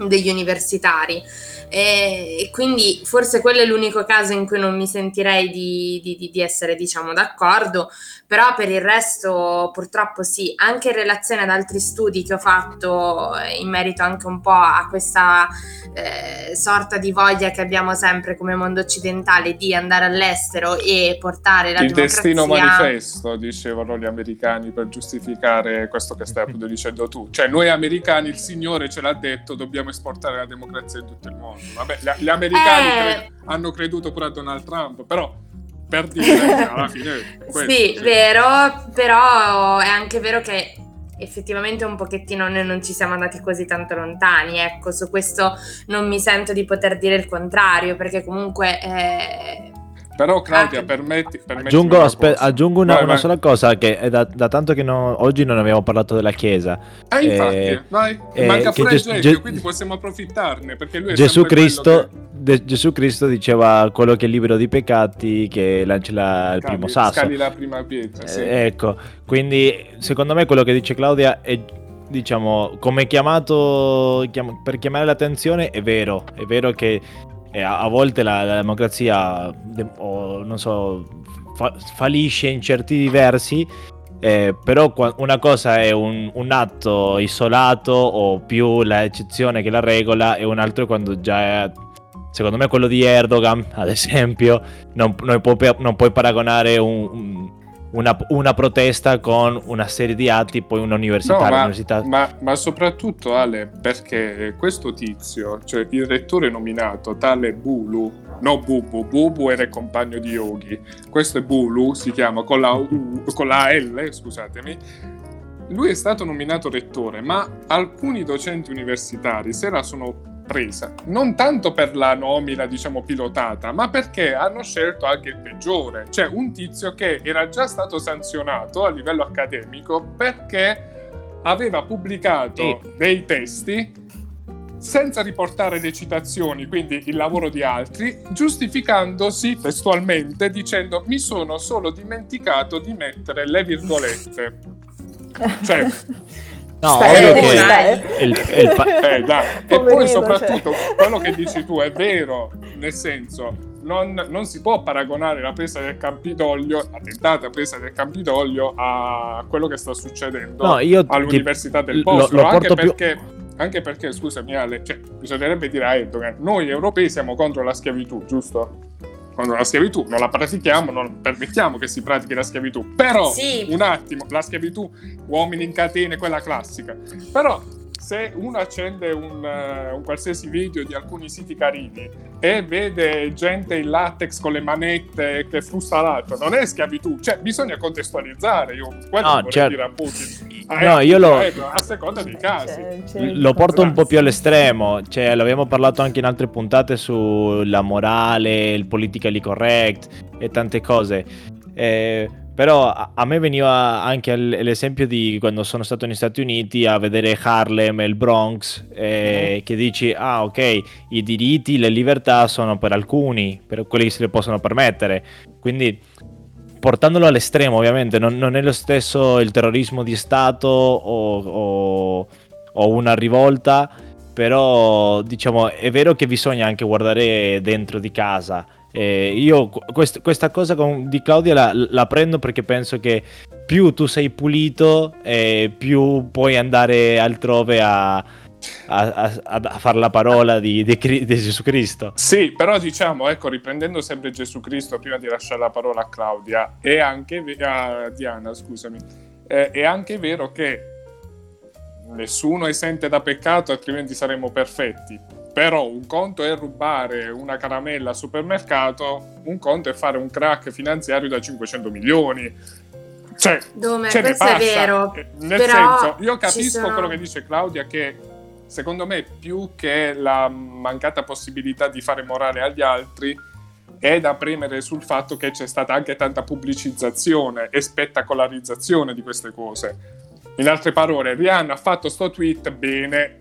degli universitari. E quindi forse quello è l'unico caso in cui non mi sentirei di, di, di, essere diciamo d'accordo, però per il resto purtroppo sì, anche in relazione ad altri studi che ho fatto in merito anche un po' a questa eh, sorta di voglia che abbiamo sempre come mondo occidentale di andare all'estero e portare la il democrazia... destino manifesto, dicevano gli americani per giustificare questo che stai appunto dicendo tu. Cioè noi americani, il Signore ce l'ha detto, dobbiamo esportare la democrazia in tutto il mondo. Vabbè, gli, gli americani Eh. cre- hanno creduto pure a Donald Trump, però per dire alla fine... questo, sì, vero, però è anche vero che effettivamente un pochettino noi non ci siamo andati così tanto lontani, ecco, su questo non mi sento di poter dire il contrario, perché comunque... eh, Però Claudia, Ah, permetti, permettimi Aggiungo, una aspe- aggiungo una, Vai, una vai. sola cosa, che è da, da tanto che no- oggi non abbiamo parlato della Chiesa. Eh, infatti, Eh, vai. eh, Manca pure Ges- Gecchio, Ge- quindi possiamo approfittarne, perché lui è Gesù Cristo, che- de- Gesù Cristo diceva quello che è libero di peccati che lancia la- il primo sasso. scali la prima pietra, sì. Eh, ecco, quindi secondo me quello che dice Claudia è, diciamo, come chiamato chiam- per chiamare l'attenzione è vero, è vero che eh, a, a volte la, la democrazia, de- o non so, fa- fallisce in certi versi, eh, però una cosa è un, un atto isolato o più l'eccezione che la regola e un altro è quando già è, secondo me quello di Erdogan ad esempio non, non puoi, non puoi paragonare un- una, una protesta con una serie di atti poi un'università No, ma, l'università ma- ma soprattutto Ale, perché questo tizio, cioè il rettore nominato, tale Bulu, no Bubu, Bubu era il compagno di Yogi, questo è Bulu, si chiama con la, U, con la L, scusatemi, lui è stato nominato rettore, ma alcuni docenti universitari se la sono presa, non tanto per la nomina, diciamo, pilotata, ma perché hanno scelto anche il peggiore, cioè un tizio che era già stato sanzionato a livello accademico perché aveva pubblicato Sì. dei testi senza riportare le citazioni, quindi il lavoro di altri, giustificandosi testualmente dicendo mi sono solo dimenticato di mettere le virgolette. Cioè, no ovvio che il- il pa- eh, dai. E poi soprattutto quello che dici tu è vero, nel senso non, non si può paragonare la presa del Campidoglio, la tentata presa del Campidoglio a quello che sta succedendo no io ti- all'università del lo- posto, lo anche, porto più- perché, anche perché, scusami Ale, cioè, bisognerebbe dire a Erdogan, noi europei siamo contro la schiavitù, giusto? Contro la schiavitù, non la pratichiamo, non permettiamo che si pratichi la schiavitù, però Sì. un attimo, la schiavitù, uomini in catene, quella classica, però se uno accende un, eh, un qualsiasi video di alcuni siti carini e vede gente in latex con le manette che frusta l'altro, non è schiavitù, cioè bisogna contestualizzare, io quello No, vorrei certo. dire a Putin. Ah, No, io lo- eh, a seconda dei casi. C'è- c'è- lo porto un po' più all'estremo, cioè l'abbiamo parlato anche in altre puntate sulla morale, il politically correct e tante cose. Eh, però a, a me veniva anche l- l'esempio di quando sono stato negli Stati Uniti a vedere Harlem e il Bronx, eh, che dici, ah ok, i diritti, le libertà sono per alcuni, per quelli che se le possono permettere. Quindi portandolo all'estremo ovviamente non, non è lo stesso il terrorismo di Stato o, o- o una rivolta, però diciamo è vero che bisogna anche guardare dentro di casa. Eh, io qu- quest- questa cosa con- di Claudia la, la prendo perché penso che più tu sei pulito, eh, più puoi andare altrove a, a, a- a fare la parola di, di Cri- di Gesù Cristo. Sì, però diciamo, ecco, riprendendo sempre Gesù Cristo, prima di lasciare la parola a Claudia, è anche ve- a Diana, scusami, eh, è anche vero che nessuno è esente da peccato, altrimenti saremmo perfetti. Però un conto è rubare una caramella al supermercato, un conto è fare un crack finanziario da 500 milioni. Cioè, Dome, ce questo è vero. Eh, Nel senso, io capisco sono- quello che dice Claudia che secondo me più che la mancata possibilità di fare morale agli altri è da premere sul fatto che c'è stata anche tanta pubblicizzazione e spettacolarizzazione di queste cose. In altre parole, Rihanna ha fatto sto tweet bene,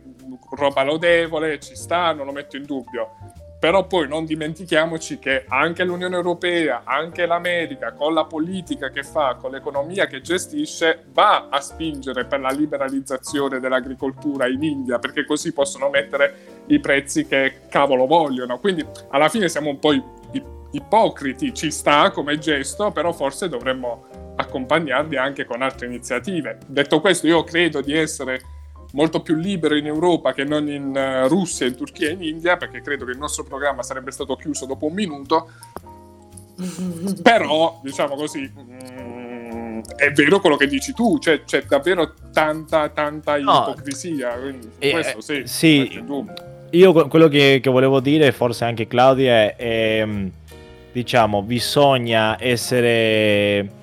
roba lodevole, ci sta, non lo metto in dubbio. Però poi non dimentichiamoci che anche l'Unione Europea, anche l'America, con la politica che fa, con l'economia che gestisce, va a spingere per la liberalizzazione dell'agricoltura in India, perché così possono mettere i prezzi che cavolo vogliono. Quindi alla fine siamo un po' ipocriti, ci sta come gesto, però forse dovremmo accompagnarli anche con altre iniziative. Detto questo, io credo di essere molto più libero in Europa che non in eh, Russia, in Turchia e in India, perché credo che il nostro programma sarebbe stato chiuso dopo un minuto. Però, diciamo così, mm, è vero quello che dici tu, cioè, c'è davvero tanta, tanta ipocrisia. quindi Eh, questo sì, sì. Io que- quello che, che volevo dire, forse anche Claudia, è, ehm, diciamo, bisogna essere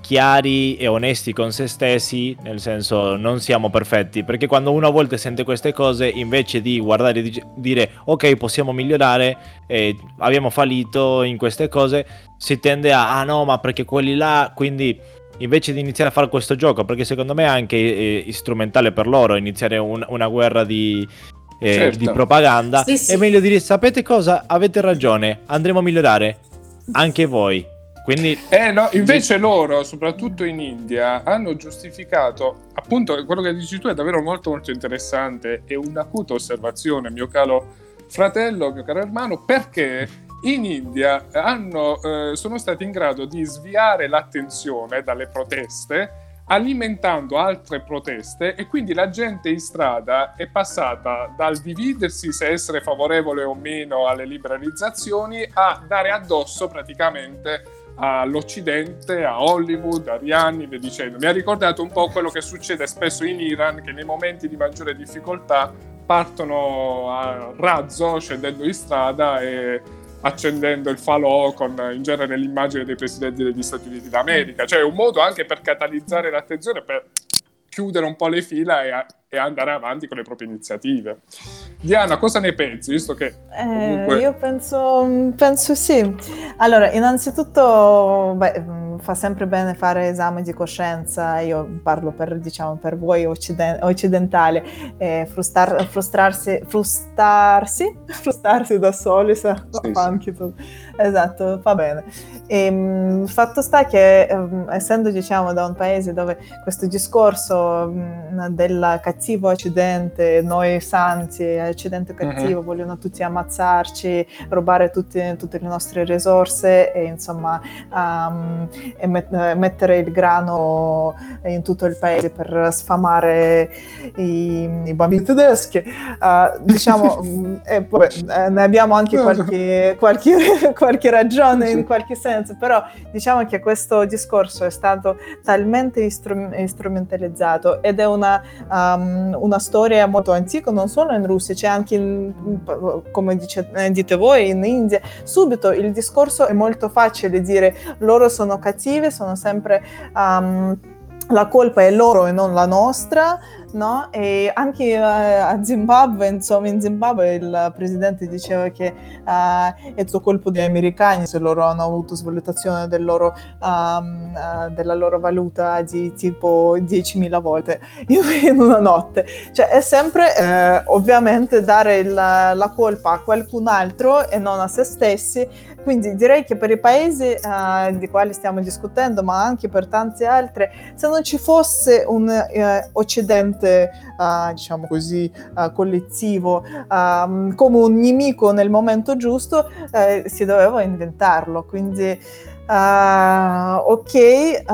chiari e onesti con se stessi, nel senso non siamo perfetti, perché quando uno a volte sente queste cose, invece di guardare e dire ok possiamo migliorare, eh, abbiamo fallito in queste cose, si tende a ah no ma perché quelli là, quindi invece di iniziare a fare questo gioco, perché secondo me è anche eh, strumentale per loro iniziare un- una guerra di, eh, Certo. di propaganda, Sì, sì. è meglio dire sapete cosa? Avete ragione, andremo a migliorare anche voi. Quindi Eh no, invece loro, soprattutto in India, hanno giustificato, appunto, quello che dici tu è davvero molto molto interessante e un'acuta osservazione, mio caro fratello, mio caro hermano, perché in India hanno, eh, sono stati in grado di sviare l'attenzione dalle proteste alimentando altre proteste e quindi la gente in strada è passata dal dividersi se essere favorevole o meno alle liberalizzazioni a dare addosso praticamente all'Occidente, a Hollywood, a Rihanna, via dicendo. Mi ha ricordato un po' quello che succede spesso in Iran, che nei momenti di maggiore difficoltà partono a razzo scendendo in strada e accendendo il falò con in genere l'immagine dei presidenti degli Stati Uniti d'America. Cioè un modo anche per catalizzare l'attenzione, per chiudere un po' le fila e, e andare avanti con le proprie iniziative. Diana, cosa ne pensi? Visto che Eh, comunque... io penso, penso sì. Allora, innanzitutto beh, mh, fa sempre bene fare esami di coscienza, io parlo per, diciamo, per voi occiden- occidentali, eh, frustar- frustrarsi, frustarsi, frustarsi da soli, sa- Sì, sì. Esatto, fa bene. E, mh, fatto sta che ehm, essendo diciamo da un paese dove questo discorso mh, del cattivo occidente, noi santi, occidente cattivo, vogliono tutti ammazzarci, rubare tutti- tutte le nostre risorse e insomma ehm, e met- mettere il grano in tutto il paese per sfamare i, i bambini tedeschi. Eh, diciamo, e poi, eh, ne abbiamo anche qualche, qualche, qualche ragione in qualche senso, però diciamo che questo discorso è stato talmente istru- strumentalizzato ed è una, um, una storia molto antica, non solo in Russia, c'è anche, in- come dice- eh, dite voi, in India. Subito il discorso è molto facile dire loro sono cattive, sono sempre... um, la colpa è loro e non la nostra, no? E anche eh, a Zimbabwe, insomma, in Zimbabwe il presidente diceva che eh, è tutto colpo degli americani se loro hanno avuto svalutazione del loro, um, eh, della loro valuta di tipo 10.000 volte in, in una notte. Cioè è sempre eh, ovviamente dare il- la colpa a qualcun altro e non a se stessi. Quindi direi che per i paesi eh, di quali stiamo discutendo, ma anche per tanti altri, se non ci fosse un eh, occidente, eh, diciamo così, eh, collettivo, ehm, come un nemico nel momento giusto, eh, si doveva inventarlo. Quindi, eh, ok, eh,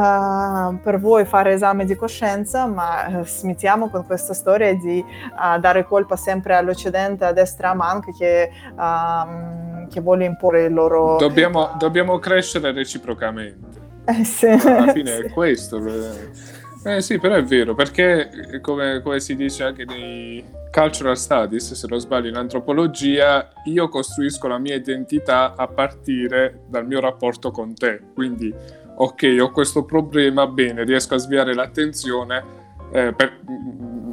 per voi fare esame di coscienza, ma eh, smettiamo con questa storia di eh, dare colpa sempre all'Occidente, a destra a manca, che, ehm, che vuole imporre il loro... Dobbiamo, dobbiamo crescere reciprocamente. Eh, sì, Alla fine sì. è questo. eh. Eh sì, però è vero, perché eh, come, come si dice anche nei cultural studies, se non sbaglio in antropologia, io costruisco la mia identità a partire dal mio rapporto con te. Quindi, ok, ho questo problema, bene, riesco a sviare l'attenzione eh, per,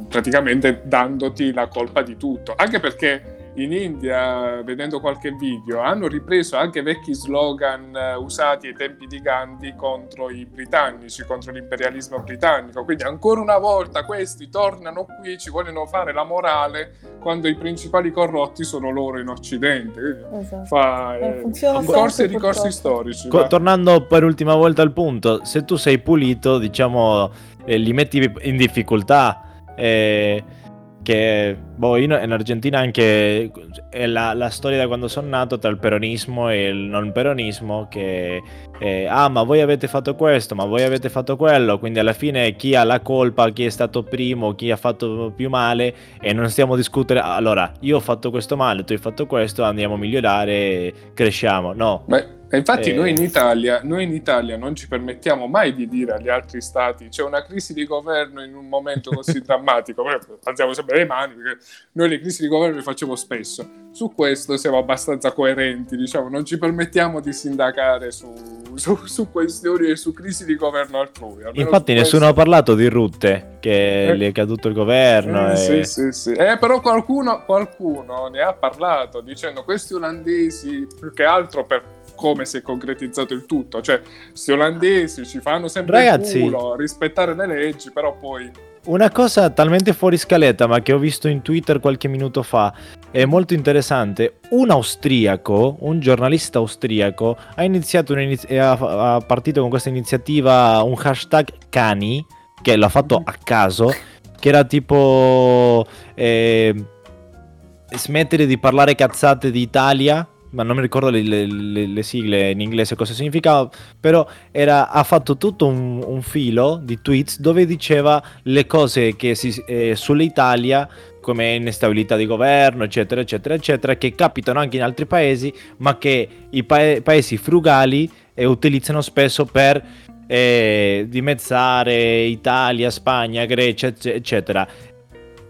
praticamente dandoti la colpa di tutto. Anche perché in India, vedendo qualche video, hanno ripreso anche vecchi slogan eh, usati ai tempi di Gandhi contro i britannici, contro l'imperialismo britannico. Quindi ancora una volta questi tornano qui, ci vogliono fare la morale quando i principali corrotti sono loro in Occidente. Esatto. Fa Eh, eh, funziona corsi e ricorsi storici. Co- tornando per ultima volta al punto, se tu sei pulito, diciamo, eh, li metti in difficoltà. eh, che boh, in, in Argentina anche è la, la storia da quando sono nato tra il peronismo e il non peronismo che eh, ah ma voi avete fatto questo ma voi avete fatto quello quindi alla fine chi ha la colpa chi è stato primo chi ha fatto più male e non stiamo a discutere allora io ho fatto questo male tu hai fatto questo andiamo a migliorare cresciamo no. Ma e infatti Eh. noi, in Italia, noi in Italia non ci permettiamo mai di dire agli altri stati c'è una crisi di governo in un momento così drammatico, alziamo sempre le mani perché noi le crisi di governo le facciamo spesso. Su questo siamo abbastanza coerenti, diciamo, non ci permettiamo di sindacare su, su, su questioni e su crisi di governo altrui. Infatti su nessuno ha questo- parlato di Rutte, che Eh. è caduto il governo. Eh, e- sì, sì, sì. Eh, però qualcuno, qualcuno ne ha parlato dicendo questi olandesi più che altro per come si è concretizzato il tutto. Cioè, questi olandesi ci fanno sempre Ragazzi. il culo rispettare le leggi, però poi... Una cosa talmente fuori scaletta, ma che ho visto in Twitter qualche minuto fa, è molto interessante. Un austriaco, un giornalista austriaco, ha iniziato e ha, ha partito con questa iniziativa un hashtag cani, che l'ha fatto a caso, che era tipo eh, smettere di parlare cazzate di Italia. Ma non mi ricordo le, le- le- le sigle in inglese cosa significava, però era- ha fatto tutto un, un filo di tweets dove diceva le cose che si, eh, sull'Italia come instabilità di governo, eccetera, eccetera, eccetera, che capitano anche in altri paesi, ma che i pa- paesi frugali eh, utilizzano spesso per eh, dimezzare Italia, Spagna, Grecia, ecce- eccetera.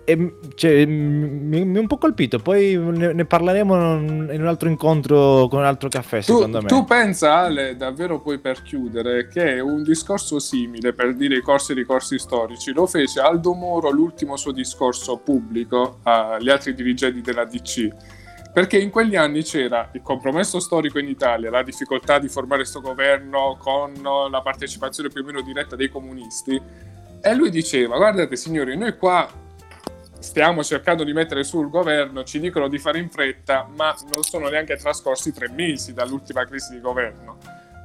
E, cioè, mi, mi è un po' colpito, poi ne, ne parleremo in un altro incontro con un altro caffè, Tu, secondo me. tu pensa, Ale, davvero poi per chiudere, che un discorso simile per dire i corsi e ricorsi storici lo fece Aldo Moro l'ultimo suo discorso pubblico agli altri dirigenti della DC. Perché in quegli anni c'era il compromesso storico in Italia, la difficoltà di formare questo governo con la partecipazione più o meno diretta dei comunisti, e lui diceva: Guardate, signori, noi qua stiamo cercando di mettere su il governo, ci dicono di fare in fretta, ma non sono neanche trascorsi tre mesi dall'ultima crisi di governo.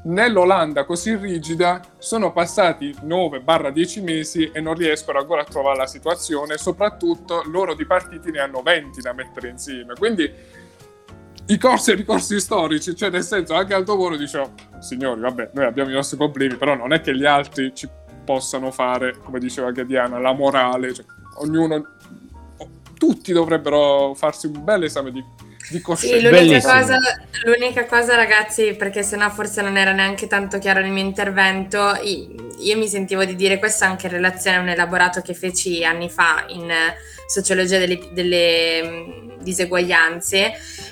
Nell'Olanda così rigida sono passati 9-10 mesi e non riescono ancora a trovare la situazione, soprattutto loro di partiti ne hanno 20 da mettere insieme. Quindi i corsi e ricorsi storici, cioè nel senso anche al lavoro dicevo, signori, vabbè, noi abbiamo i nostri problemi, però non è che gli altri ci possano fare, come diceva anche Diana, la morale, cioè, ognuno, tutti dovrebbero farsi un bel esame di, di Sì, coscienza. l'unica Bellissimo. cosa, l'unica cosa, ragazzi, perché sennò forse non era neanche tanto chiaro nel mio intervento, io mi sentivo di dire questo anche in relazione a un elaborato che feci anni fa in eh, sociologia delle, delle, mh, diseguaglianze,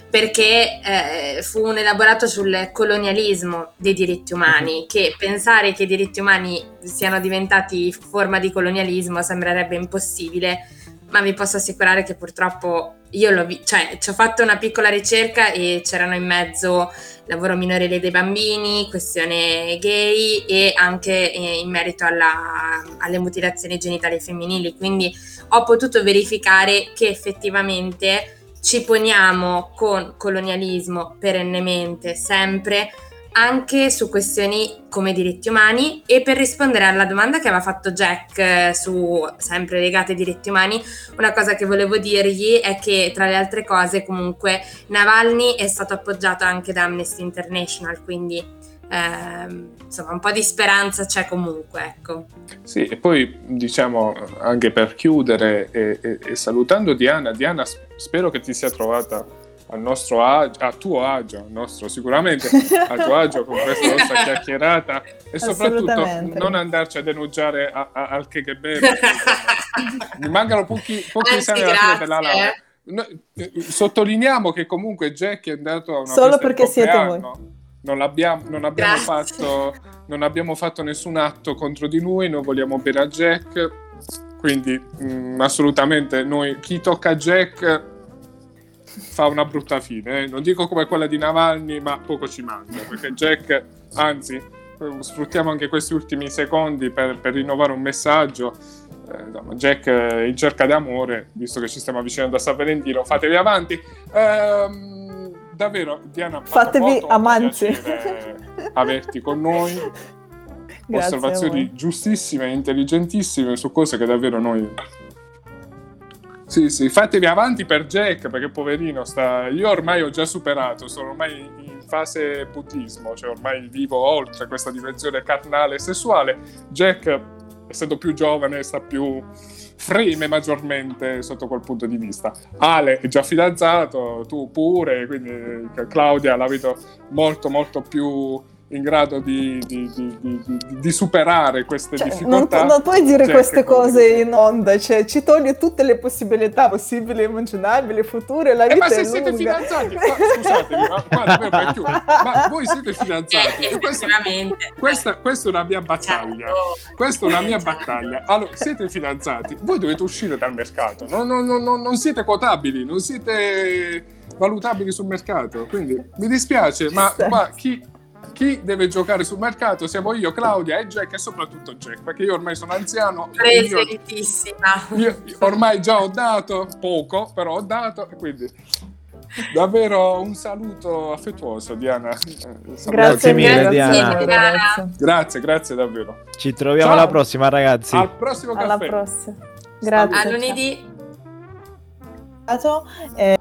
perché eh, fu un elaborato sul colonialismo dei diritti umani, che pensare che i diritti umani siano diventati forma di colonialismo sembrerebbe impossibile, ma vi posso assicurare che purtroppo io l'ho vi- cioè ci ho fatto una piccola ricerca e c'erano in mezzo lavoro minorile dei bambini, questione gay e anche eh, in merito alla- alle mutilazioni genitali femminili, quindi ho potuto verificare che effettivamente ci poniamo con colonialismo perennemente, sempre, anche su questioni come diritti umani e per rispondere alla domanda che aveva fatto Jack eh, su sempre legate ai diritti umani, una cosa che volevo dirgli è che tra le altre cose comunque Navalny è stato appoggiato anche da Amnesty International, quindi ehm, insomma un po' di speranza c'è comunque, ecco. Sì, e poi diciamo anche per chiudere e, e- e salutando Diana, Diana spero che ti sia trovata al nostro agio, a tuo agio, nostro sicuramente, a tuo agio con questa nostra chiacchierata e soprattutto non andarci a denunciare a- a- al KGB. perché, insomma, Mi mancano pochi, pochi Anzi, esami alla fine della laurea. No, eh, sottolineiamo che comunque Jack è andato a una Solo perché siete compleanno. Non, l'abbiamo- non abbiamo fatto, non abbiamo fatto nessun atto contro di lui, noi vogliamo bene a Jack, quindi mm, assolutamente noi, chi tocca Jack fa una brutta fine. eh. Non dico come quella di Navalny, ma poco ci manca, perché Jack, anzi, eh, sfruttiamo anche questi ultimi secondi per, per rinnovare un messaggio. Eh, Jack in cerca di amore, visto che ci stiamo avvicinando a San Valentino, fatevi avanti. Ehm, davvero, Diana, Fatevi amanti. averti con noi. Osservazioni giustissime e intelligentissime su cose che davvero noi. Sì, sì, fatevi avanti per Jack perché poverino sta. Io ormai ho già superato, sono ormai in fase buddismo, cioè ormai vivo oltre questa dimensione carnale e sessuale. Jack, essendo più giovane, sta più freme maggiormente sotto quel punto di vista. Ale è già fidanzato, tu pure, quindi Claudia la vedo molto molto più in grado di, di- di- di- di- di superare queste Cioè, non, difficoltà. non puoi dire Jack queste cose in onda, cioè ci toglie tutte le possibilità possibili, immaginabili, future, la Eh, vita ma se è siete lunga. fidanzati, ma, scusatemi, ma, ma chiudere, ma voi siete fidanzati? Eh, questa, questa, questa è una mia battaglia. Certo. Questa è una mia battaglia. Allora, siete fidanzati, voi dovete uscire dal mercato. Non, non- non- non- non siete quotabili, non siete valutabili sul mercato. Quindi mi dispiace, ma, ma chi, chi deve giocare sul mercato siamo io, Claudia e Jack, e soprattutto Jack, perché io ormai sono anziano. e Io, Presentissima. io ormai già ho dato poco, però ho dato, e quindi davvero un saluto affettuoso, Diana. Eh, saluto- Grazie mille, Diana. grazie, Diana. grazie. Grazie, grazie davvero. Ci troviamo Ciao. alla prossima, ragazzi. Al prossimo Alla caffè. prossima. Grazie. A lunedì. ciao.